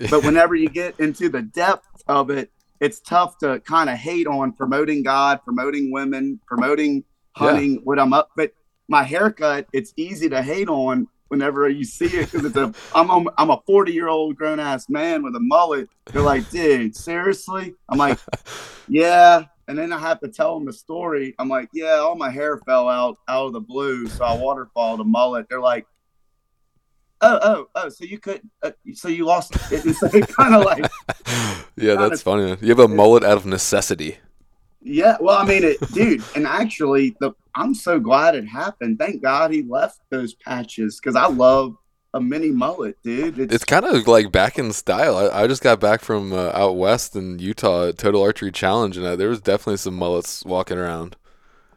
Speaker 2: but (laughs) whenever you get into the depth of it, it's tough to kind of hate on promoting God, promoting women, promoting hunting, yeah. what I'm up. But my haircut, it's easy to hate on whenever you see it because it's a I'm a, I'm a 40 year old grown ass man with a mullet. They're like, dude, seriously? I'm like, yeah. And then I have to tell them the story. I'm like, yeah, all my hair fell out out of the blue, so I waterfalled a mullet. They're like, oh, oh, oh, so you could, uh, so you lost. It's like, (laughs) kind of like, (laughs)
Speaker 1: yeah, that's funny. You have a mullet out of necessity.
Speaker 2: Yeah, well, I mean, it, dude, and actually, the I'm so glad it happened. Thank God he left those patches because I love a mini mullet, dude.
Speaker 1: It's, it's kind of like back in style. I, I just got back from uh, out west in Utah Total Archery Challenge, and uh, there was definitely some mullets walking around.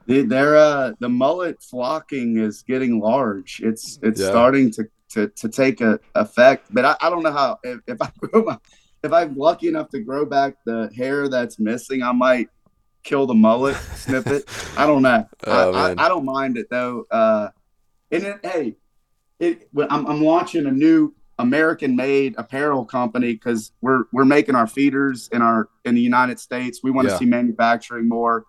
Speaker 2: Dude, they're uh, the mullet flocking is getting large. It's it's yeah. starting to to, to take a effect. But I, I don't know how if, if I (laughs) grow my if I'm lucky enough to grow back the hair that's missing, I might kill the mullet, snip it. I don't know. (laughs) Oh, I, I, I, don't mind it though. Uh, and it, hey, it, I'm, I'm launching a new American-made apparel company because we're we're making our feeders in our in the United States. We want to yeah. see manufacturing more.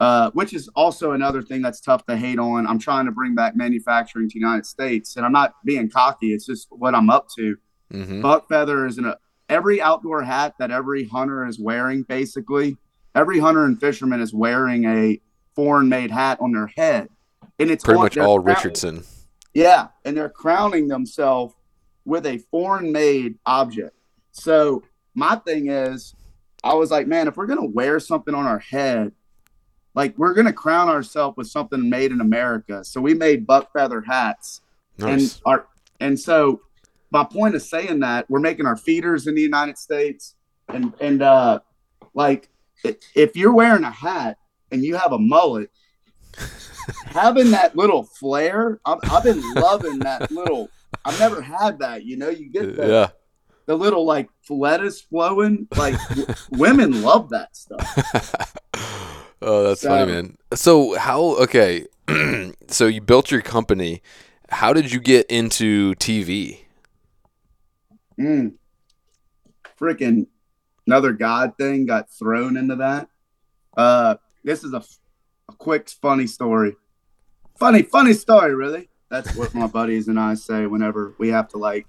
Speaker 2: Uh, which is also another thing that's tough to hate on. I'm trying to bring back manufacturing to the United States, and I'm not being cocky. It's just what I'm up to. Mm-hmm. Buck feather is in a, every outdoor hat that every hunter is wearing. Basically, every hunter and fisherman is wearing a foreign-made hat on their head, and it's
Speaker 1: pretty all, much all Richardson.
Speaker 2: Yeah, and they're crowning themselves with a foreign-made object. So my thing is, I was like, man, if we're gonna wear something on our head like we're gonna crown ourselves with something made in America. So we made buck feather hats, nice. and our and so my point of saying that we're making our feeders in the United States, and and uh, like if you're wearing a hat and you have a mullet, (laughs) having that little flare, I've, I've been loving that little. I've never had that. You know, you get the yeah. the little like lettuce flowing. Like w- women love that stuff. (laughs)
Speaker 1: Oh, that's so, funny, man. So how? Okay, (clears throat) so you built your company. How did you get into TV?
Speaker 2: Mm, freaking another God thing got thrown into that. Uh, this is a, a quick, funny story. Funny, funny story, really. That's what my buddies and I say whenever we have to like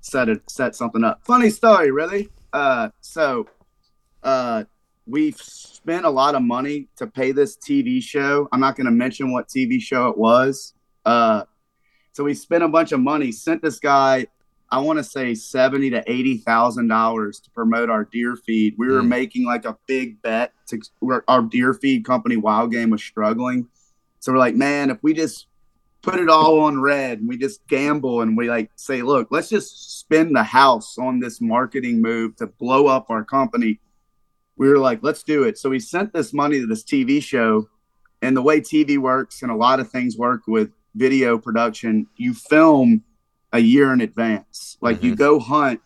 Speaker 2: set it, set something up. Funny story, really. Uh, so, uh, we've spent a lot of money to pay this TV show. I'm not going to mention what TV show it was. Uh, so we spent a bunch of money, sent this guy, I want to say seventy to eighty thousand dollars to promote our deer feed. We were mm. making like a big bet to our deer feed company. Wild Game was struggling, so we're like, man, if we just put it all on red and we just gamble and we like say, look, let's just spend the house on this marketing move to blow up our company we were like, let's do it. So we sent this money to this TV show. And the way TV works and a lot of things work with video production, you film a year in advance. Like you
Speaker 1: Mhm.
Speaker 2: go hunt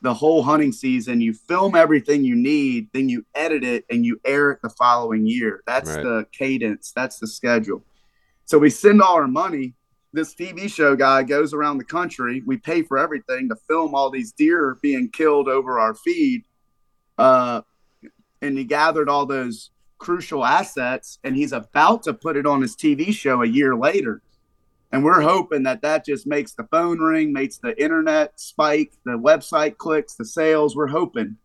Speaker 2: the whole hunting season, you film everything you need, then you edit it and you air it the following year. That's
Speaker 1: Right.
Speaker 2: the cadence, that's the schedule. So we send all our money. This TV show guy goes around the country. We pay for everything to film all these deer being killed over our feed. Uh, and he gathered all those crucial assets and he's about to put it on his TV show a year later. And we're hoping that that just makes the phone ring, makes the internet spike, the website clicks, the sales. We're hoping.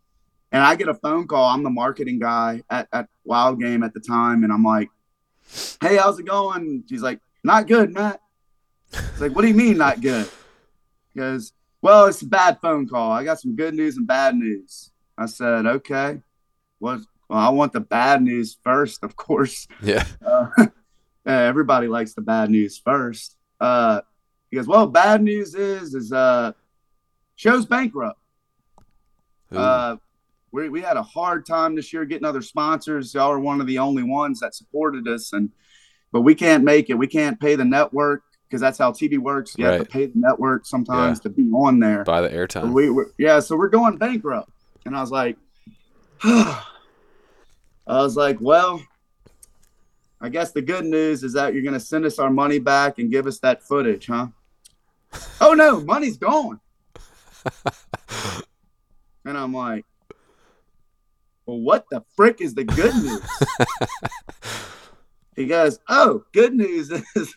Speaker 2: And I get a phone call. I'm the marketing guy at, at Wild Game at the time. And I'm like, hey, how's it going? She's like, not good, Matt. It's like, what do you mean not good? He goes, well, it's a bad phone call. I got some good news and bad news. I said, okay. What? Well, I want the bad news first, of course.
Speaker 1: Yeah.
Speaker 2: Uh, (laughs) everybody likes the bad news first. Uh, he goes, well, bad news is, is uh, show's bankrupt.
Speaker 1: Ooh.
Speaker 2: Uh, we, we had a hard time this year getting other sponsors. Y'all are one of the only ones that supported us, and but we can't make it. We can't pay the network because that's how TV works. You have to pay the network sometimes to be on there.
Speaker 1: Buy the airtime.
Speaker 2: we were yeah, so we're going bankrupt, and I was like, (sighs) I was like, well, I guess the good news is that you're gonna send us our money back and give us that footage, huh? oh no, money's gone. (laughs) and I'm like, well, what the frick is the good news? (laughs) he goes, oh, good news is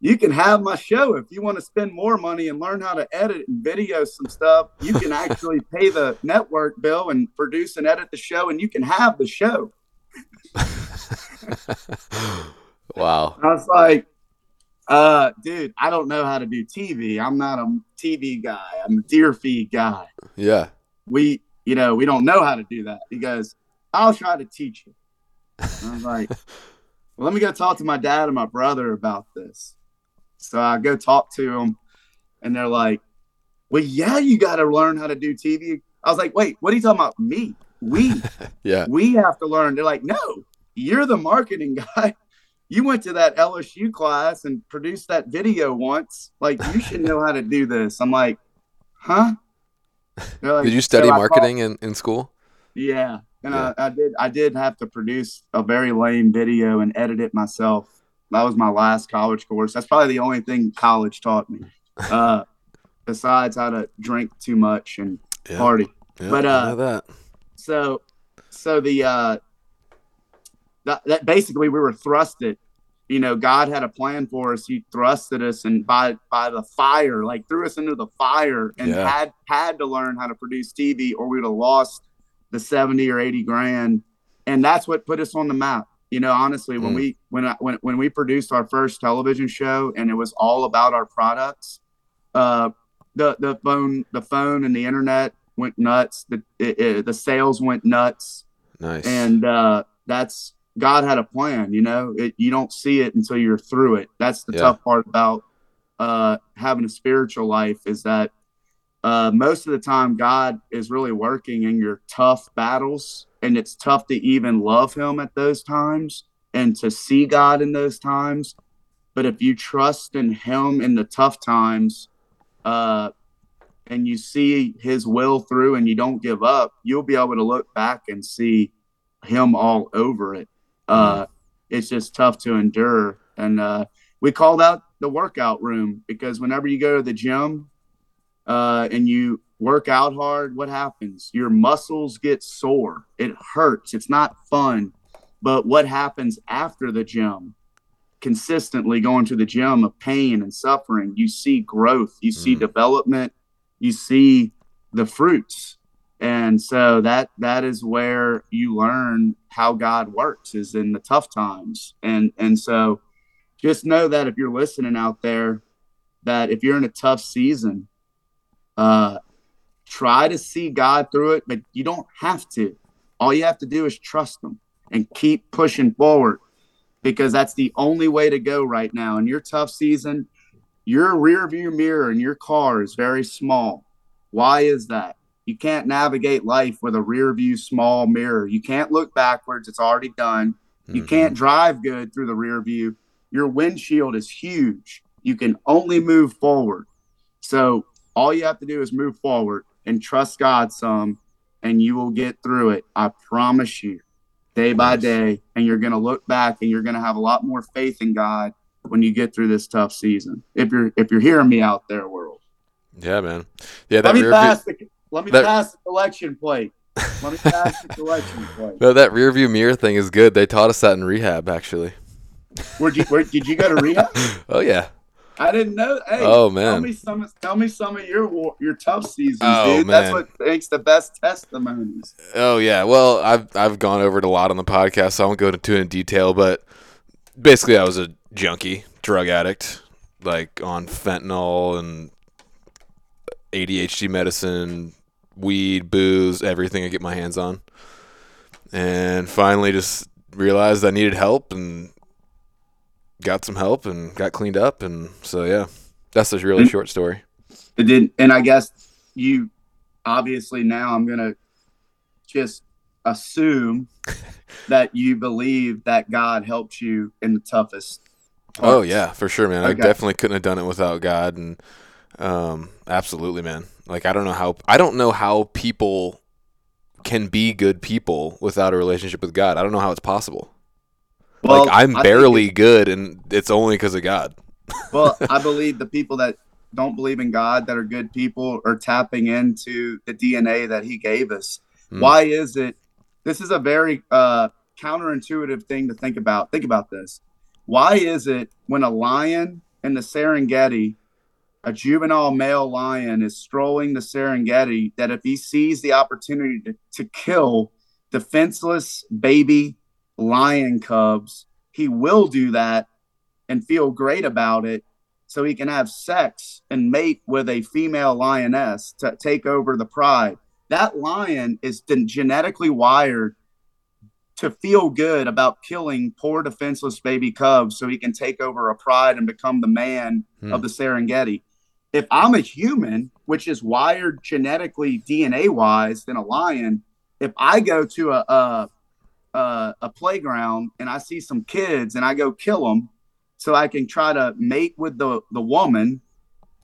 Speaker 2: you can have my show if you want to spend more money and learn how to edit and video some stuff. You can (laughs) actually pay the network bill and produce and edit the show, and you can have the show. (laughs)
Speaker 1: wow.
Speaker 2: I was like, uh, dude, I don't know how to do TV. I'm not a TV guy. I'm a deer feed guy.
Speaker 1: Yeah.
Speaker 2: We, you know, we don't know how to do that. He goes, I'll try to teach you. And I was like, (laughs) well, let me go talk to my dad and my brother about this. So I go talk to them, and they're like, well, yeah, you got to learn how to do TV. I was like, wait, what are you talking about? Me? We? (laughs)
Speaker 1: Yeah.
Speaker 2: we have to learn. They're like, no, you're the marketing (laughs) guy. You went to that LSU class and produced that video once. Like, you should know how to do this. I'm like, huh? They're like,
Speaker 1: Did you study
Speaker 2: "So
Speaker 1: marketing in, in school?
Speaker 2: yeah. And
Speaker 1: Yeah.
Speaker 2: I, I did. I did have to produce a very lame video and edit it myself. That was my last college course. That's probably the only thing college taught me. Uh, (laughs) besides how to drink too much and
Speaker 1: Yeah.
Speaker 2: party.
Speaker 1: Yeah,
Speaker 2: But, uh,
Speaker 1: that.
Speaker 2: so so the uh that, that basically we were thrusted you know god had a plan for us he thrusted us and by by the fire like threw us into the fire and
Speaker 1: Yeah.
Speaker 2: had had to learn how to produce tv or we would have lost the 70 or 80 grand and that's what put us on the map you know honestly when
Speaker 1: Mm.
Speaker 2: we when I, when when we produced our first television show and it was all about our products uh the the phone the phone and the internet went nuts the it, it, the sales went nuts
Speaker 1: Nice.
Speaker 2: and uh that's god had a plan you know it, you don't see it until you're through it that's the
Speaker 1: Yeah.
Speaker 2: tough part about uh having a spiritual life is that uh most of the time god is really working in your tough battles and it's tough to even love him at those times and to see god in those times but if you trust in him in the tough times uh and you see his will through and you don't give up, you'll be able to look back and see him all over it. Uh, it's just tough to endure. And uh, we called out the workout room because whenever you go to the gym uh, and you work out hard, what happens? Your muscles get sore. It hurts. It's not fun. But what happens after the gym? Consistently going to the gym of pain and suffering, you see growth, you see
Speaker 1: Mm.
Speaker 2: development, you see the fruits and so that that is where you learn how god works is in the tough times and and so just know that if you're listening out there that if you're in a tough season uh try to see god through it but you don't have to all you have to do is trust him and keep pushing forward because that's the only way to go right now in your tough season your rear view mirror in your car is very small. Why is that? You can't navigate life with a rear view small mirror. You can't look backwards. It's already done. You
Speaker 1: Mhm.
Speaker 2: can't drive good through the rear view. your windshield is huge. You can only move forward. So all you have to do is move forward and trust God some, and you will get through it. I promise you, day by day. And you're going to look back and you're going to have a lot more faith in God when you get through this tough season. If you're if you're hearing me out there, world.
Speaker 1: Yeah, man. Yeah, that
Speaker 2: let me pass view, the let me that, pass the collection plate. Let me pass the (laughs) collection plate.
Speaker 1: No, that rear view mirror thing is good. They taught us that in rehab, actually.
Speaker 2: Where'd you where did you go to rehab? (laughs)
Speaker 1: oh yeah.
Speaker 2: I didn't know. Hey,
Speaker 1: oh man,
Speaker 2: tell me some. Tell me some of your your tough seasons, oh, dude. Man. That's what makes the best testimonies.
Speaker 1: Oh yeah. Well, I've I've gone over it a lot on the podcast, so I won't go into it in detail. But basically, I was a junkie, drug addict, like on fentanyl and ADHD medicine, weed, booze, everything I get my hands on. And finally, just realized I needed help and got some help and got cleaned up and so yeah that's a really short story.
Speaker 2: It did and i guess you obviously now i'm gonna just assume (laughs) that you believe that god helped you in the toughest
Speaker 1: parts. oh yeah for sure man. Okay. i definitely couldn't have done it without god and um absolutely man. Like i don't know how i don't know how people can be good people without a relationship with god. I don't know how it's possible well, like I'm barely good, and it's only because of God. (laughs)
Speaker 2: well, I believe the people that don't believe in God that are good people are tapping into the DNA that He gave us. Mm. Why is it? This is a very uh, counterintuitive thing to think about. Think about this. Why is it when a lion in the Serengeti, a juvenile male lion, is strolling the Serengeti, that if he sees the opportunity to, to kill defenseless baby lion cubs, he will do that and feel great about it so he can have sex and mate with a female lioness to take over the pride. That lion is genetically wired to feel good about killing poor defenseless baby cubs so he can take over a pride and become the man hmm. of the Serengeti. If I'm a human, which is wired genetically DNA wise than a lion, if I go to a, a uh, a playground and I see some kids and I go kill them so I can try to mate with the, the woman,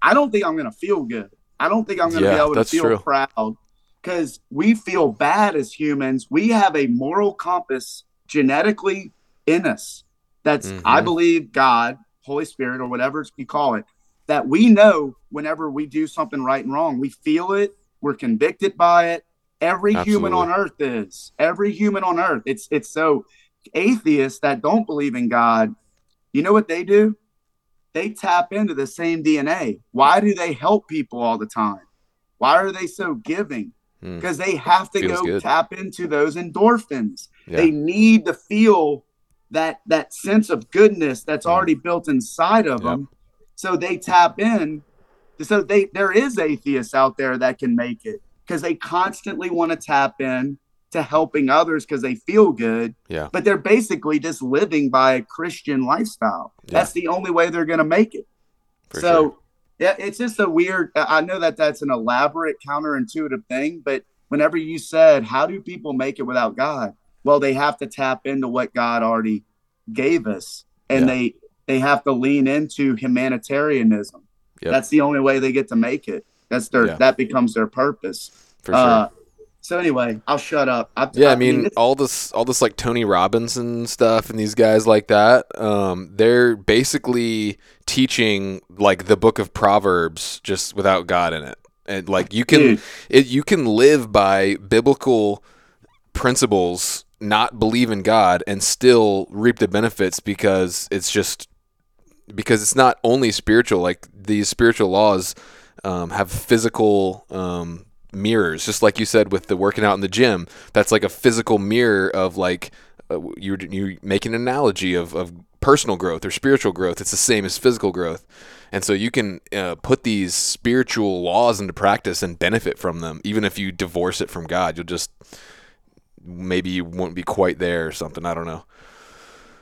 Speaker 2: I don't think I'm going to feel good. I don't think I'm going to yeah, be able to feel true. proud because we feel bad as humans. We have a moral compass genetically in us. That's, mm-hmm. I believe, God, Holy Spirit, or whatever you call it, that we know whenever we do something right and wrong, we feel it, we're convicted by it, Every Absolutely. human on earth is. Every human on earth. It's it's so atheists that don't believe in God, you know what they do? They tap into the same DNA. Why do they help people all the time? Why are they so giving? Because hmm. they have to Feels go good. tap into those endorphins. Yeah. They need to feel that that sense of goodness that's mm. already built inside of yep. them. So they tap in. So they there is atheists out there that can make it because they constantly want to tap in to helping others because they feel good.
Speaker 1: Yeah.
Speaker 2: But they're basically just living by a Christian lifestyle. Yeah. That's the only way they're going to make it. For so, sure. yeah, it's just a weird. I know that that's an elaborate, counterintuitive thing, but whenever you said, "How do people make it without God?" Well, they have to tap into what God already gave us, and yeah. they they have to lean into humanitarianism. Yep. That's the only way they get to make it. That's their yeah. that becomes their purpose.
Speaker 1: For sure. Uh,
Speaker 2: so anyway, I'll shut up.
Speaker 1: I, yeah, I, I mean, mean all this, all this like Tony Robbins and stuff and these guys like that. Um, they're basically teaching like the Book of Proverbs just without God in it, and like you can, it, you can live by biblical principles, not believe in God, and still reap the benefits because it's just because it's not only spiritual. Like these spiritual laws um, have physical um, mirrors, just like you said with the working out in the gym. That's like a physical mirror of like uh, you you make an analogy of, of personal growth or spiritual growth. It's the same as physical growth, and so you can uh, put these spiritual laws into practice and benefit from them, even if you divorce it from God. You'll just maybe you won't be quite there or something. I don't know.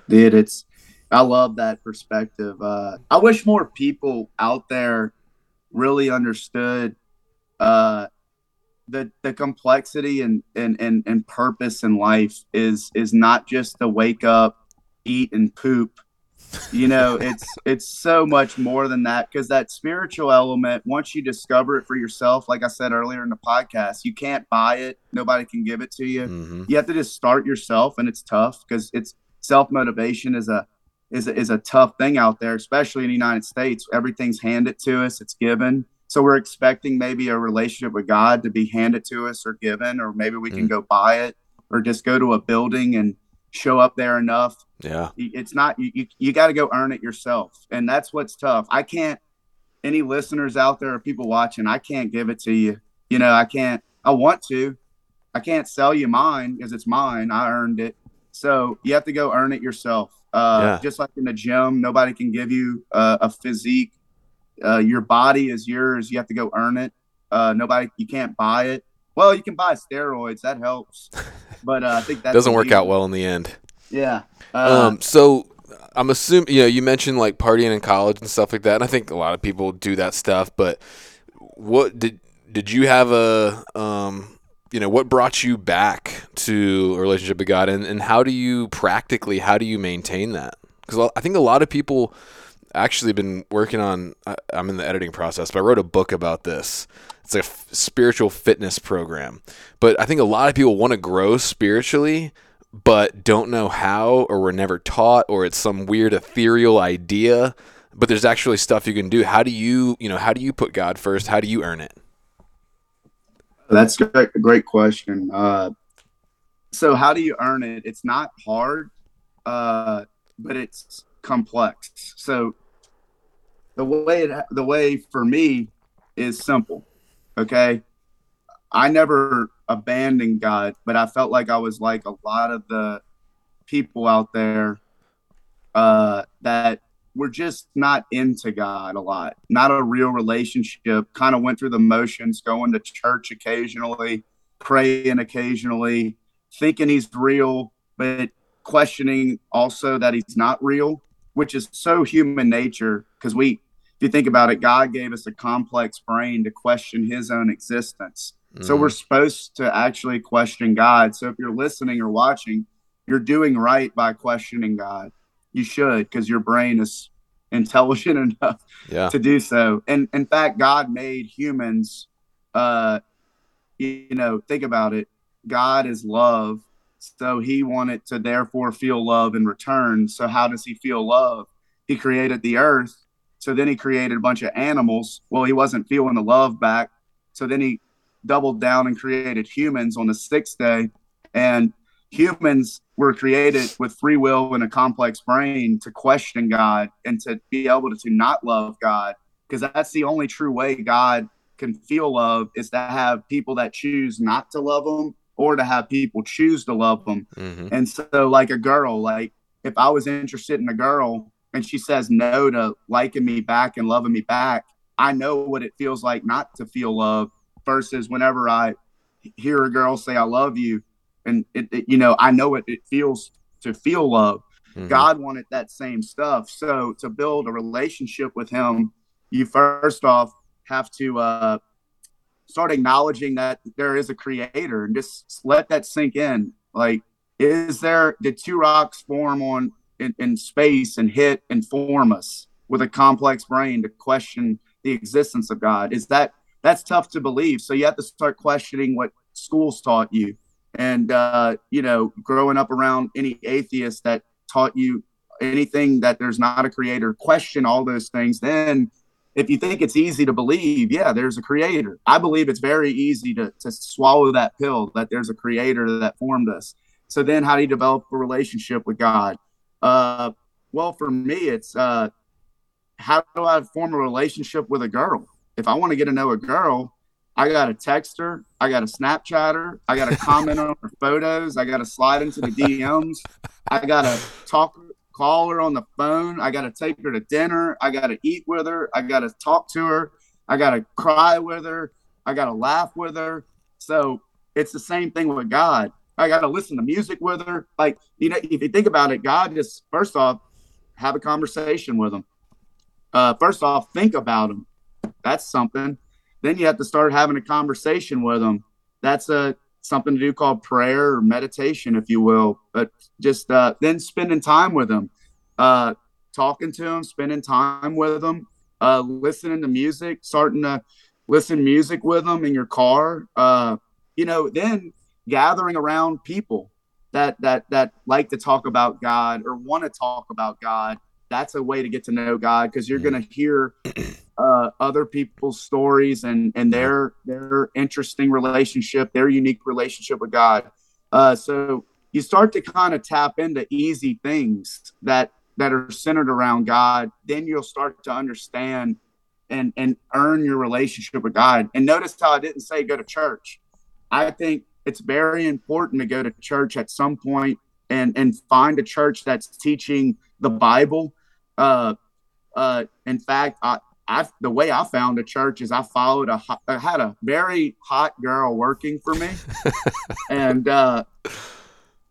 Speaker 2: Dude, it's I love that perspective. Uh, I wish more people out there really understood uh, the the complexity and, and and and purpose in life is is not just to wake up, eat and poop, You know, (laughs) it's it's so much more than that because that spiritual element, once you discover it for yourself, like I said earlier in the podcast, you can't buy it. Nobody can give it to you.
Speaker 1: Mm-hmm.
Speaker 2: You have to just start yourself, and it's tough because it's self motivation is a is a, is a tough thing out there, especially in the United States. Everything's handed to us; it's given. So we're expecting maybe a relationship with God to be handed to us or given, or maybe we can
Speaker 1: Mm.
Speaker 2: go buy it or just go to a building and show up there enough
Speaker 1: Yeah.
Speaker 2: it's not you you, you got to go earn it yourself and that's what's tough i can't any listeners out there or people watching i can't give it to you you know i can't i want to i can't sell you mine because it's mine i earned it so you have to go earn it yourself. Uh,
Speaker 1: Yeah.
Speaker 2: just like in the gym nobody can give you uh, a physique. Uh, your body is yours. You have to go earn it. Uh, nobody you can't buy it. Well you can buy steroids. That helps. (laughs) But uh, i think that
Speaker 1: Doesn't work out well in the end.
Speaker 2: yeah. Uh,
Speaker 1: Um, so I'm assuming you know you mentioned like partying in college and stuff like that, and I think a lot of people do that stuff. But what did did you have a um, you know what brought you back to a relationship with God, and, and how do you practically how do you maintain that? Because I think a lot of people actually been working on. I'm in the editing process, but I wrote a book about this. It's a f- spiritual fitness program, but I think a lot of people want to grow spiritually, but don't know how, or were never taught, or it's some weird ethereal idea. But there's actually stuff you can do. How do you, you know, how do you put God first? How do you earn it?
Speaker 2: That's a great, question. Uh, so, how do you earn it? It's not hard, uh, but it's complex. So, the way it, the way for me is simple. Okay, I never abandoned God, but I felt like I was like a lot of the people out there uh, that were just not into God a lot, not a real relationship. Kind of went through the motions, going to church occasionally, praying occasionally, thinking He's real, but questioning also that He's not real, which is so human nature. Because we, if you think about it, God gave us a complex brain to question His own existence. So
Speaker 1: Mhm.
Speaker 2: we're supposed to actually question God. So if you're listening or watching, you're doing right by questioning God. You should, because your brain is intelligent (laughs) enough
Speaker 1: yeah,
Speaker 2: to do so. And in fact, God made humans. Uh, you know, think about it. God is love, so He wanted to therefore feel love in return. So how does He feel love? He created the earth, so then He created a bunch of animals. Well, He wasn't feeling the love back, so then He doubled down and created humans on the sixth day, and humans were created with free will and a complex brain to question God and to be able to, to not love God because that's the only true way God can feel love is to have people that choose not to love him or to have people choose to love him.
Speaker 1: hmm
Speaker 2: And so like a girl, like if I was interested in a girl and she says no to liking me back and loving me back, I know what it feels like not to feel love versus whenever I hear a girl say I love you and it, it- you know, I know what it feels to feel love.
Speaker 1: Mhm.
Speaker 2: God wanted that same stuff. So to build a relationship with Him, you first off have to uh, start acknowledging that there is a Creator and just let that sink in. Like, is there did two rocks form on in, in space and hit and form us with a complex brain to question the existence of God? Is that that's tough to believe? So you have to start questioning what schools taught you and uh, you know growing up around any atheist that taught you anything that there's not a creator question all those things then if you think it's easy to believe yeah there's a creator. I believe it's very easy to, to swallow that pill that there's a creator that formed us. So then how do you develop a relationship with god? Uh, well for me it's uh, how do i form a relationship with a girl? If i want to get to know a girl I got to text her. I got to Snapchat her. I got to comment on her photos. I got to slide into the DMs. I got to talk, call her on the phone. I got to take her to dinner. I got to eat with her. I got to talk to her. I got to cry with her. I got to laugh with her. So it's the same thing with God. I got to listen to music with her. Like, you know, if you think about it, God just, first off, have a conversation with him. Uh, first off, think about him. That's something then you have to start having a conversation with them. That's a something to do called prayer or meditation, if you will. But just uh, then spending time with them, uh, talking to them, spending time with them, uh, listening to music, starting to listen music with them in your car. Uh, you know, then gathering around people that that that like to talk about God or want to talk about God. That's a way to get to know God because you're going to hear uh, other people's stories and and their their interesting relationship, their unique relationship with God. Uh, so you start to kind of tap into easy things that that are centered around God. Then you'll start to understand and and earn your relationship with God. And notice how I didn't say go to church. I think it's very important to go to church at some point and and find a church that's teaching the Bible. Uh, uh, in fact, I, I the way I found a church is I followed a I had a very hot girl working for me, (laughs) and uh,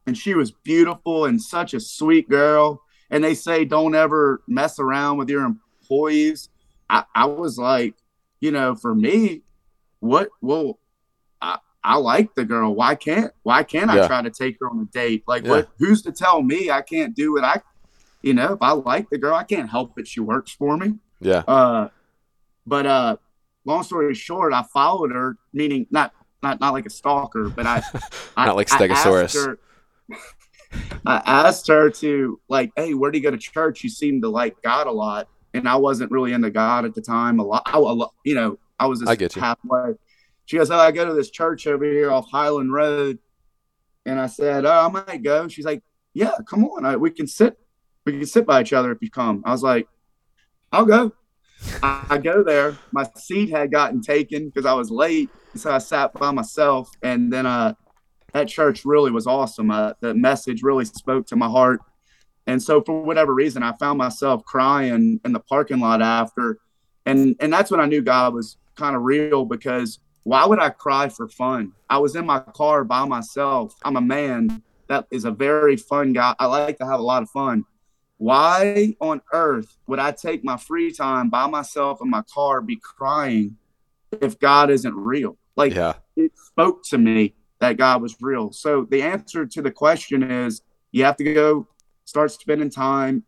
Speaker 2: and she was beautiful and such a sweet girl. And they say don't ever mess around with your employees. I, I was like, you know, for me, what well, I, I like the girl. Why can't why can't yeah. I try to take her on a date? Like yeah. what who's to tell me I can't do it? I you know, if I like the girl, I can't help it. She works for me.
Speaker 1: Yeah.
Speaker 2: Uh but uh long story short, I followed her, meaning not not not like a stalker, but I (laughs)
Speaker 1: not
Speaker 2: I,
Speaker 1: like Stegosaurus.
Speaker 2: I asked her to like, hey, where do you go to church? You seem to like God a lot, and I wasn't really into God at the time. A lot, I, you know, I was just
Speaker 1: I get you.
Speaker 2: halfway. She goes, oh, I go to this church over here off Highland Road, and I said, oh, I might go. She's like, yeah, come on, I, we can sit, we can sit by each other if you come. I was like, I'll go. I, I go there. My seat had gotten taken because I was late, so I sat by myself, and then uh that church really was awesome. Uh, the message really spoke to my heart. And so for whatever reason, I found myself crying in the parking lot after. And and that's when I knew God was kind of real because why would I cry for fun? I was in my car by myself. I'm a man that is a very fun guy. I like to have a lot of fun. Why on earth would I take my free time by myself in my car be crying if God isn't real? Like
Speaker 1: yeah.
Speaker 2: it spoke to me that God was real. So the answer to the question is you have to go start spending time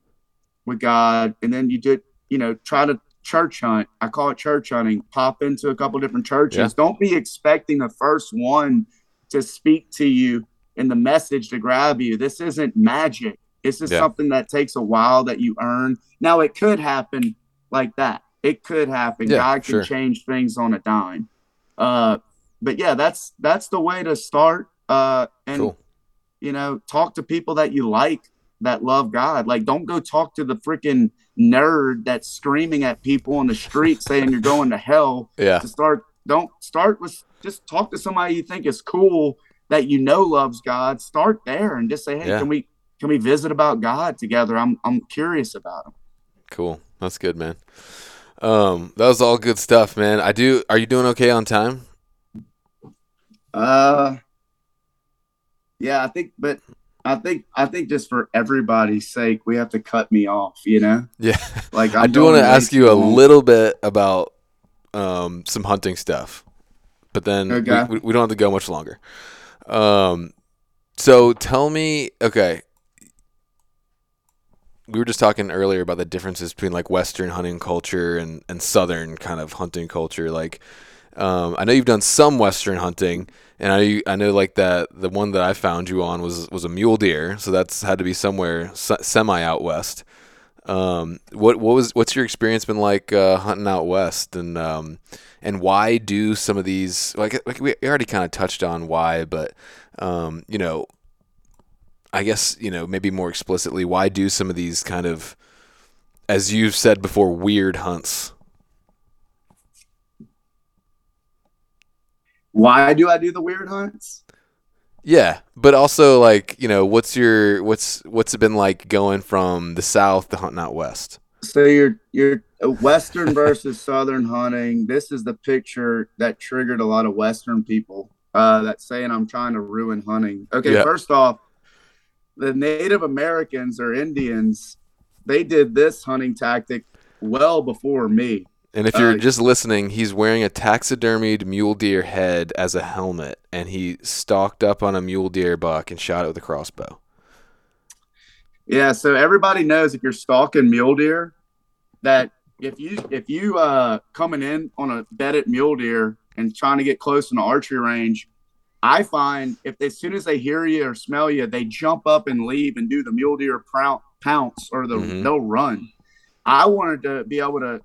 Speaker 2: with God, and then you do, you know, try to church hunt. I call it church hunting. Pop into a couple different churches. Yeah. Don't be expecting the first one to speak to you and the message to grab you. This isn't magic. This is yeah. something that takes a while that you earn. Now it could happen like that. It could happen. Yeah, God can sure. change things on a dime. Uh, but yeah, that's that's the way to start. Uh, and cool. you know, talk to people that you like that love God. Like, don't go talk to the freaking nerd that's screaming at people on the street saying you're going to hell. (laughs)
Speaker 1: Yeah.
Speaker 2: To start, don't start with just talk to somebody you think is cool that you know loves God. Start there and just say, hey, yeah. can we can we visit about God together? I'm I'm curious about him.
Speaker 1: Cool. That's good, man. Um, that was all good stuff, man. I do. Are you doing okay on time?
Speaker 2: Uh, yeah, I think, but I think I think just for everybody's sake, we have to cut me off. You know?
Speaker 1: Yeah. (laughs) Like I'm i do want to ask you a little bit about um, some hunting stuff, but then okay. we, we don't have to go much longer. Um, so tell me, okay. We were just talking earlier about the differences between like Western hunting culture and, and Southern kind of hunting culture. Like, um, I know you've done some Western hunting, and I I know like that the one that I found you on was was a mule deer, so that's had to be somewhere semi out west. Um, what what was what's your experience been like uh, hunting out west, and um, and why do some of these like like we already kind of touched on why, but um, you know, I guess you know maybe more explicitly why do some of these kind of as you've said before weird hunts
Speaker 2: why do I do the weird hunts?
Speaker 1: Yeah, but also like you know, what's your what's what's it been like going from the south to hunting out west?
Speaker 2: So you're you're uh, western versus (laughs) southern hunting. This is the picture that triggered a lot of western people uh, that saying I'm trying to ruin hunting. Okay, yeah. first off, the Native Americans or Indians, they did this hunting tactic well before me.
Speaker 1: And if you're uh, just listening, he's wearing a taxidermied mule deer head as a helmet, and he stalked up on a mule deer buck and shot it with a crossbow.
Speaker 2: Yeah, so everybody knows if you're stalking mule deer, that if you if you uh coming in on a bedded mule deer and trying to get close in the archery range, I find if as soon as they hear you or smell you, they jump up and leave and do the mule deer pounce or the
Speaker 1: Mhm.
Speaker 2: they'll run. I wanted to be able to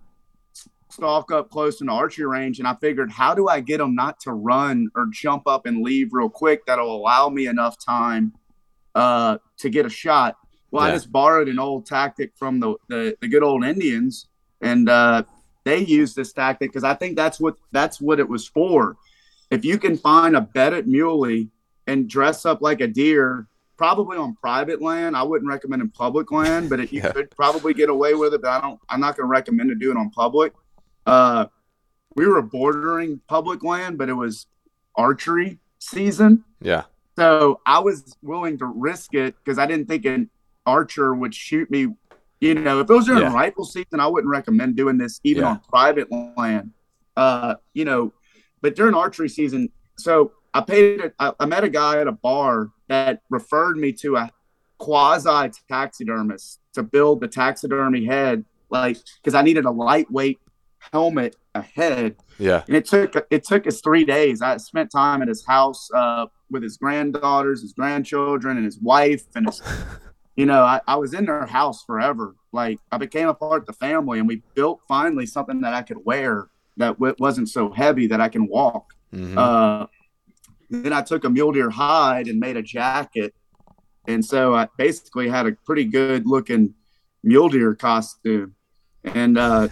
Speaker 2: stalk up close in the archery range, and I figured, how do I get them not to run or jump up and leave real quick that'll allow me enough time uh, to get a shot? Well,
Speaker 1: Yeah.
Speaker 2: I just borrowed an old tactic from the the, the good old Indians, and uh, they used this tactic because I think that's what that's what it was for. If you can find a bedded muley and dress up like a deer, probably on private land, I wouldn't recommend in public land, but if you
Speaker 1: Yeah.
Speaker 2: could probably get away with it, but I don't. I'm not going to recommend to do it on public. Uh, we were bordering public land, but it was archery season.
Speaker 1: Yeah.
Speaker 2: So I was willing to risk it because I didn't think an archer would shoot me. You know, if it was during
Speaker 1: Yeah.
Speaker 2: rifle season, I wouldn't recommend doing this even
Speaker 1: Yeah.
Speaker 2: on private land. Uh, you know, but during archery season, so I paid. it- I, I met a guy at a bar that referred me to a quasi taxidermist to build the taxidermy head, like because I needed a lightweight helmet, ahead.
Speaker 1: Yeah.
Speaker 2: and it took it took us three days. I spent time at his house uh, with his granddaughters, his grandchildren, and his wife, and his. (laughs) You know, I, I was in their house forever. Like I became a part of the family, and we built finally something that I could wear that w- wasn't so heavy that I can walk.
Speaker 1: Mhm.
Speaker 2: Uh, then I took a mule deer hide and made a jacket, and so I basically had a pretty good looking mule deer costume. And uh,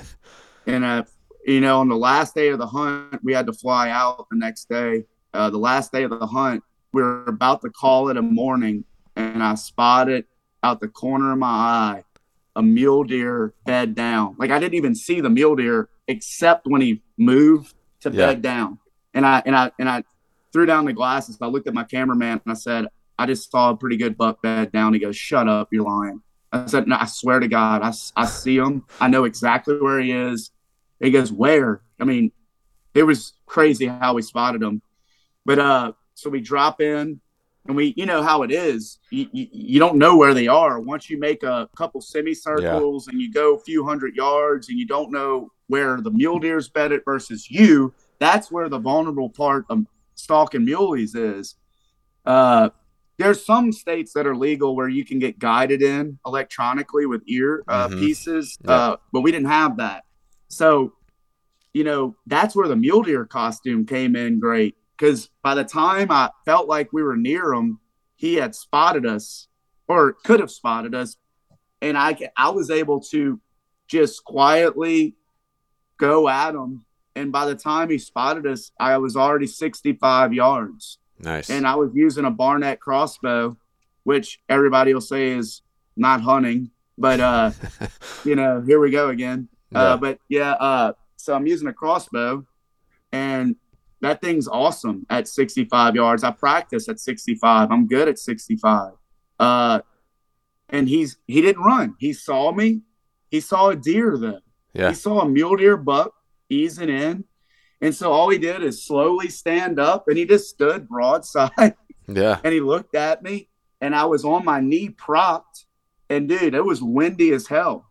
Speaker 2: and uh, you know, on the last day of the hunt, we had to fly out the next day. Uh, the last day of the hunt, we were about to call it a morning, and I spotted out the corner of my eye a mule deer bed down. Like I didn't even see the mule deer except when he moved to
Speaker 1: Yeah.
Speaker 2: bed down. And I and I and I threw down the glasses. I looked at my cameraman and I said, I just saw a pretty good buck bed down. He goes, Shut up, you're lying. I said, No, I swear to God, I, I see him. I know exactly where he is. He goes, Where? I mean, it was crazy how we spotted him. But uh, so we drop in and we, you know how it is. You, you, you don't know where they are. Once you make a couple semicircles and you go a few hundred yards and you don't know where the mule deer's bedded versus you, that's where the vulnerable part of stalking muleys is. Uh, there's some states that are legal where you can get guided in electronically with ear uh,
Speaker 1: Mhm.
Speaker 2: pieces,
Speaker 1: Yeah.
Speaker 2: uh, but we didn't have that. So, you know, that's where the mule deer costume came in great because by the time I felt like we were near him, he had spotted us or could have spotted us, and I I was able to just quietly go at him. And by the time he spotted us, I was already 65 yards
Speaker 1: Nice.
Speaker 2: and I was using a Barnett crossbow, which everybody will say is not hunting, but uh, (laughs) you know, here we go again.
Speaker 1: Yeah.
Speaker 2: Uh, but yeah, uh, so I'm using a crossbow, and that thing's awesome at 65 yards. I practice at 65. I'm good at 65. Uh, and he's he didn't run. He saw me. He saw a deer though.
Speaker 1: yeah.
Speaker 2: He saw a mule deer buck easing in. And so all he did is slowly stand up and he just stood broadside (laughs)
Speaker 1: Yeah.
Speaker 2: and he looked at me and I was on my knee propped and dude, it was windy as hell.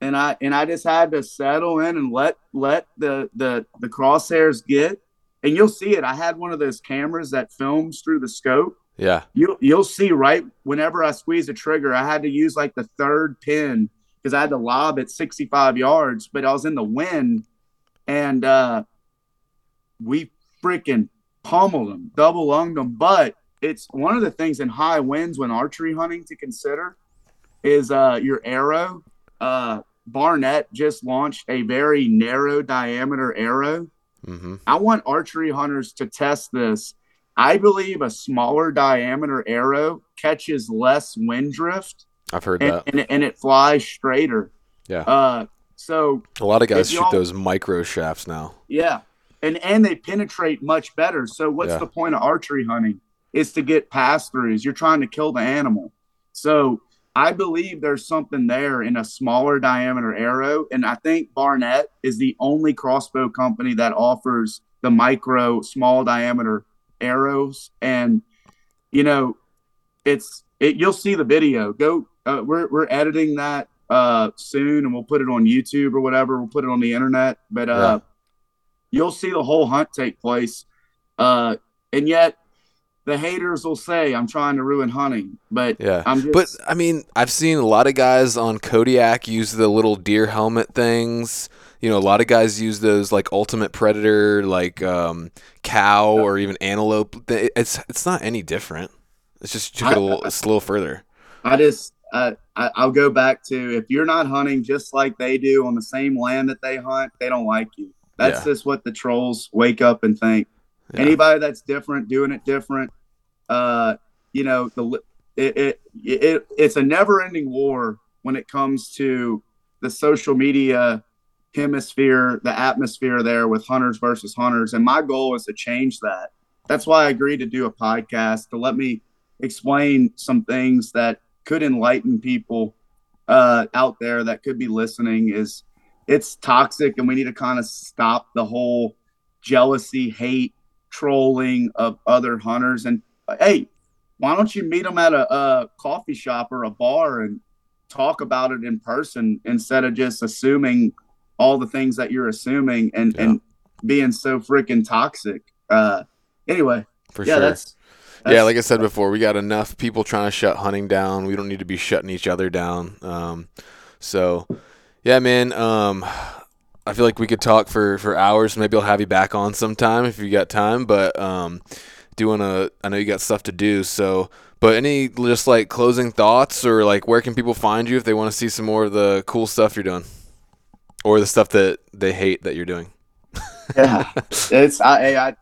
Speaker 2: And I and I just had to settle in and let let the the the crosshairs get. And you'll see it. I had one of those cameras that films through the scope.
Speaker 1: Yeah.
Speaker 2: You you'll see right whenever I squeeze the trigger, I had to use like the third pin because I had to lob at 65 yards, but I was in the wind and uh we freaking pummeled them, double lunged them. But it's one of the things in high winds when archery hunting to consider is uh your arrow. Uh Barnett just launched a very narrow diameter arrow.
Speaker 1: hmm
Speaker 2: I want archery hunters to test this. I believe a smaller diameter arrow catches less wind drift
Speaker 1: I've heard
Speaker 2: and,
Speaker 1: that.
Speaker 2: and, and it flies straighter.
Speaker 1: Yeah.
Speaker 2: Uh, so
Speaker 1: A lot of guys shoot those micro shafts now.
Speaker 2: yeah, and and they penetrate much better. So what's
Speaker 1: Yeah.
Speaker 2: the point of archery hunting? Is to get pass throughs. You're trying to kill the animal. So I believe there's something there in a smaller diameter arrow, and I think Barnett is the only crossbow company that offers the micro small diameter arrows. And you know, it's it. You'll see the video. Go uh, we're we're editing that uh, soon, and we'll put it on YouTube or whatever. We'll put it on the internet, but uh, you'll see the whole hunt take place. Uh, and yet, the haters will say I'm trying to ruin hunting, but
Speaker 1: Yeah.
Speaker 2: I'm just,
Speaker 1: But I mean, I've seen a lot of guys on Kodiak use the little deer helmet things. You know, a lot of guys use those like ultimate predator, like um, cow or even antelope. It's it's not any different. It's just took it a little, it's a little further.
Speaker 2: I just uh, I, I'll go back to if you're not hunting just like they do on the same land that they hunt, they don't like you. That's
Speaker 1: Yeah.
Speaker 2: just what the trolls wake up and think.
Speaker 1: Yeah.
Speaker 2: Anybody that's different, doing it different, uh, you know, the it, it it it's a never-ending war when it comes to the social media hemisphere, the atmosphere there with hunters versus hunters. And my goal is to change that. That's why I agreed to do a podcast to let me explain some things that could enlighten people uh, out there that could be listening. Is it's toxic, and we need to kind of stop the whole jealousy, hate, trolling of other hunters. And uh, hey, why don't you meet them at a, a coffee shop or a bar and talk about it in person instead of just assuming all the things that you're assuming and
Speaker 1: Yeah.
Speaker 2: and being so freaking toxic. Uh, anyway,
Speaker 1: For
Speaker 2: yeah,
Speaker 1: sure.
Speaker 2: that's,
Speaker 1: yeah, like I said before, we got enough people trying to shut hunting down. We don't need to be shutting each other down. Um, so, yeah, man. Um, I feel like we could talk for, for hours. Maybe I'll have you back on sometime if you got time. But um, do want to? I know you got stuff to do. So, but any just like closing thoughts or like where can people find you if they want to see some more of the cool stuff you're doing, or the stuff that they hate that you're doing?
Speaker 2: yeah, (laughs) it's I, I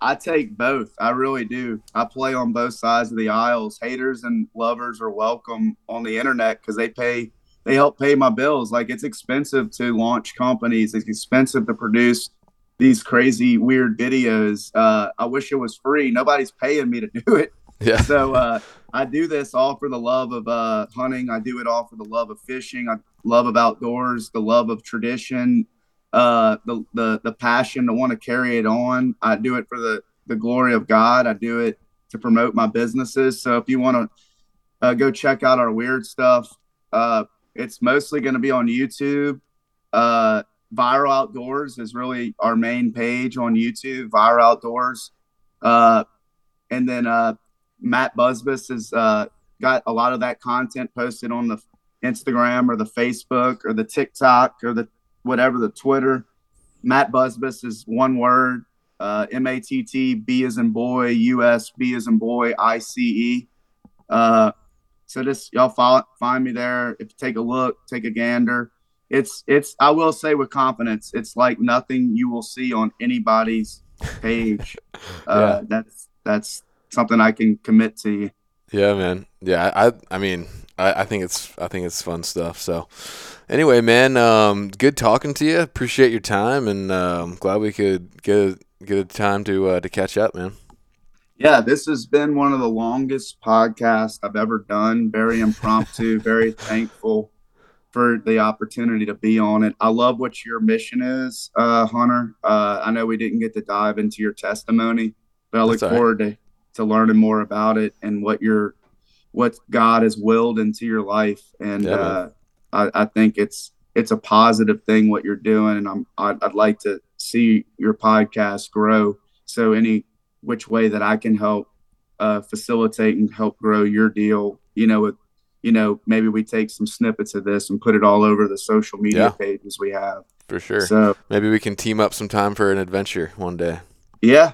Speaker 2: I take both. I really do. I play on both sides of the aisles. Haters and lovers are welcome on the internet because they pay. They help pay my bills. Like it's expensive to launch companies. It's expensive to produce these crazy weird videos. Uh, I wish it was free. Nobody's paying me to do it.
Speaker 1: Yeah.
Speaker 2: So uh, I do this all for the love of uh, hunting. I do it all for the love of fishing. I love of outdoors, the love of tradition, uh, the, the the passion to want to carry it on. I do it for the the glory of God. I do it to promote my businesses. So if you want to uh, go check out our weird stuff, uh, it's mostly going to be on YouTube. Uh, Viral Outdoors is really our main page on YouTube. Viral Outdoors, uh, and then uh, Matt Busbice has uh, got a lot of that content posted on the Instagram or the Facebook or the TikTok or the whatever the Twitter. Matt Busbice is one word. Uh, M A T T B as in boy, U S B as in boy, I C E. Uh, so just y'all follow, find me there. If you take a look, take a gander. It's it's I will say with confidence, it's like nothing you will see on anybody's page. (laughs) Uh, That's that's something I can commit to you.
Speaker 1: Yeah, man. Yeah, I, I mean, I, I think it's, I think it's fun stuff. So, anyway, man, um, good talking to you. Appreciate your time, and um, glad we could get a, get a time to uh, to catch up, man.
Speaker 2: Yeah, this has been one of the longest podcasts I've ever done. Very impromptu, (laughs) very thankful for the opportunity to be on it. I love what your mission is, uh, Hunter. Uh, I know we didn't get to dive into your testimony, but I look
Speaker 1: That's all right.
Speaker 2: forward to, to learning more about it and what your what God has willed into your life. And
Speaker 1: Yeah,
Speaker 2: uh, I, I think it's it's a positive thing what you're doing, and I'm I'd, I'd like to see your podcast grow. So any which way that I can help uh, facilitate and help grow your deal. You know, with you know maybe we take some snippets of this and put it all over the social media
Speaker 1: Yeah.
Speaker 2: pages we have.
Speaker 1: For sure.
Speaker 2: So
Speaker 1: Maybe we can team up sometime for an adventure one day.
Speaker 2: yeah,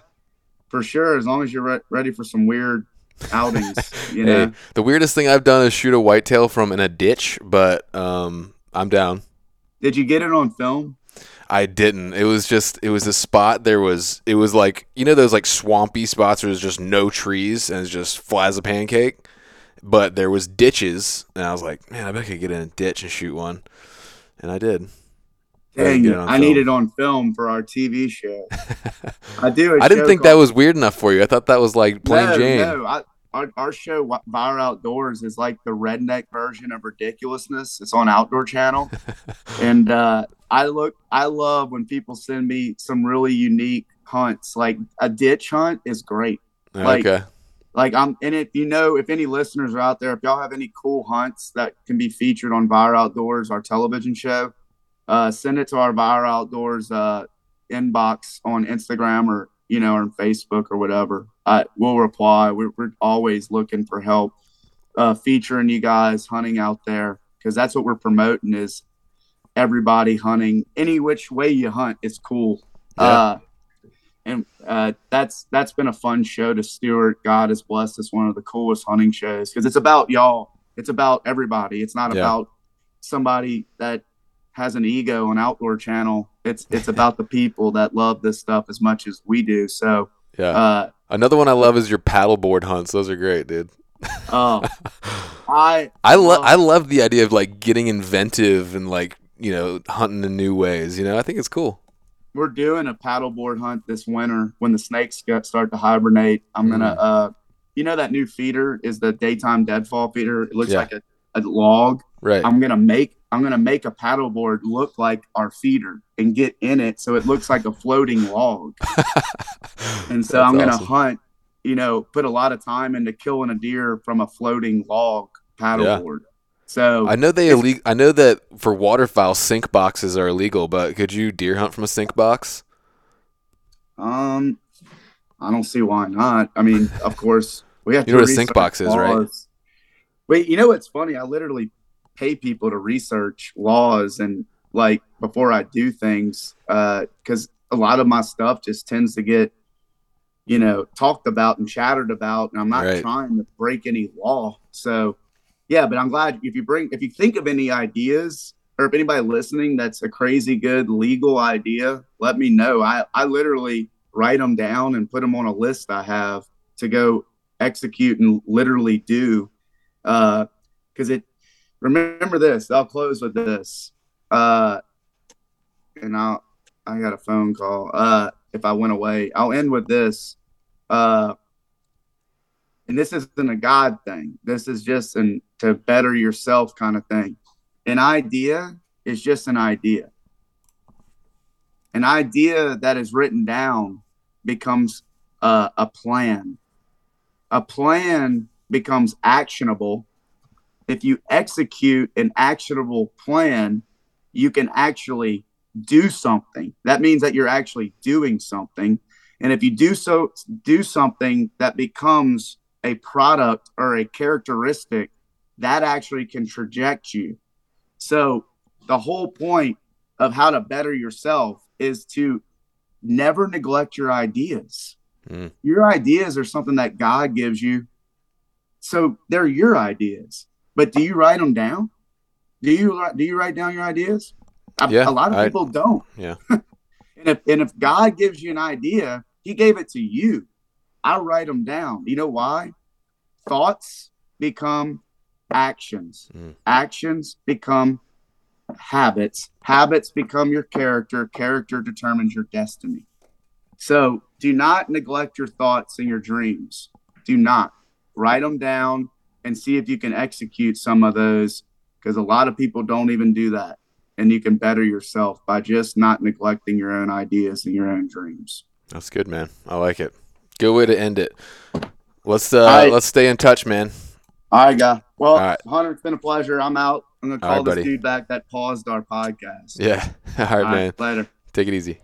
Speaker 2: for sure. As long as you're re- ready for some weird outings, (laughs) you know.
Speaker 1: Hey, the weirdest thing I've done is shoot a whitetail from in a ditch, but um, I'm down.
Speaker 2: Did you get it on film?
Speaker 1: I didn't. It was just it was a spot. There was it was like you know those like swampy spots where there's just no trees and it's just flat as a pancake. But there was ditches, and I was like, man, I bet I could get in a ditch and shoot one, and I did.
Speaker 2: Dang it I need it on film for our TV show. (laughs) I do. I
Speaker 1: I didn't think that was weird enough for you. I thought that was like plain
Speaker 2: no,
Speaker 1: Jane.
Speaker 2: No, I, our, our show Viral Outdoors is like the redneck version of ridiculousness. It's on Outdoor Channel, (laughs) and uh, I look. I love when people send me some really unique hunts. Like a ditch hunt is great. like-
Speaker 1: okay.
Speaker 2: like I'm and if you know if any listeners are out there, if y'all have any cool hunts that can be featured on Viral Outdoors, our television show, uh, send it to our Viral Outdoors uh, inbox on Instagram or you know, or on Facebook or whatever. I we'll reply. We're, we're always looking for help uh, featuring you guys hunting out there because that's what we're promoting is everybody hunting any which way you hunt. It's cool.
Speaker 1: Yeah.
Speaker 2: Uh, and uh, that's that's been a fun show to steward. God has blessed us one of the coolest hunting shows because it's about y'all. It's about everybody. It's not
Speaker 1: Yeah.
Speaker 2: about somebody that has an ego on Outdoor Channel. It's it's about the people that love this stuff as much as we do. So,
Speaker 1: Yeah.
Speaker 2: uh,
Speaker 1: Another one I love is your paddleboard hunts. Those are great, dude.
Speaker 2: oh, (laughs) I
Speaker 1: I love I love the idea of like getting inventive and like you know hunting in new ways. You know, I think it's cool.
Speaker 2: we're doing a paddleboard hunt this winter when the snakes start to hibernate. I'm gonna,
Speaker 1: Mm.
Speaker 2: uh, you know, that new feeder is the daytime deadfall feeder. It looks
Speaker 1: Yeah.
Speaker 2: like a, a log.
Speaker 1: Right.
Speaker 2: I'm gonna make I'm gonna make a paddleboard look like our feeder and get in it so it looks like a floating log. (laughs) And so
Speaker 1: That's
Speaker 2: I'm gonna
Speaker 1: awesome.
Speaker 2: hunt, you know, put a lot of time into killing a deer from a floating log paddleboard. So
Speaker 1: I know they ille- I know that for waterfowl sink boxes are illegal, but could you deer hunt from a sink box?
Speaker 2: Um, I don't see why not. I mean, of course, we have (laughs)
Speaker 1: You
Speaker 2: to
Speaker 1: know what a sink box is, right?
Speaker 2: Wait, you know what's funny? I literally pay people to research laws and like before I do things, uh, because a lot of my stuff just tends to get, you know, talked about and chattered about, and I'm not
Speaker 1: Right.
Speaker 2: trying to break any law. So, yeah, but I'm glad if you bring if you think of any ideas or if anybody listening that's a crazy good legal idea, let me know. I I literally write them down and put them on a list I have to go execute and literally do. Uh, because it remember this. I'll close with this. Uh, and I'll I got a phone call. Uh, if I went away, I'll end with this. Uh, and this isn't a God thing. This is just an to better yourself kind of thing. An idea is just an idea. An idea that is written down becomes uh, a plan. A plan becomes actionable. If you execute an actionable plan, you can actually do something. That means that you're actually doing something. And if you do so do something that becomes a product or a characteristic, that actually can traject you. So the whole point of how to better yourself is to never neglect your ideas.
Speaker 1: Mm.
Speaker 2: Your ideas are something that God gives you. So they're your ideas. But do you write them down? Do you do you write down your ideas? A-
Speaker 1: Yeah,
Speaker 2: a lot of
Speaker 1: I-
Speaker 2: people don't.
Speaker 1: Yeah. (laughs)
Speaker 2: and if and if God gives you an idea, He gave it to you. I write them down. You know why? Thoughts become actions.
Speaker 1: Mm.
Speaker 2: Actions become habits. Habits become your character. Character determines your destiny. So do not neglect your thoughts and your dreams. Do not write them down and see if you can execute some of those because a lot of people don't even do that. And you can better yourself by just not neglecting your own ideas and your own dreams.
Speaker 1: That's good, man. I like it. Good way to end it. Let's uh
Speaker 2: right.
Speaker 1: let's stay in touch, man.
Speaker 2: All right, guy. Well,
Speaker 1: All right.
Speaker 2: Hunter, it's been a pleasure. I'm out. I'm going to call
Speaker 1: right,
Speaker 2: this
Speaker 1: buddy.
Speaker 2: dude back that paused our podcast.
Speaker 1: Yeah. (laughs) All right,
Speaker 2: All
Speaker 1: man.
Speaker 2: later.
Speaker 1: Take it easy.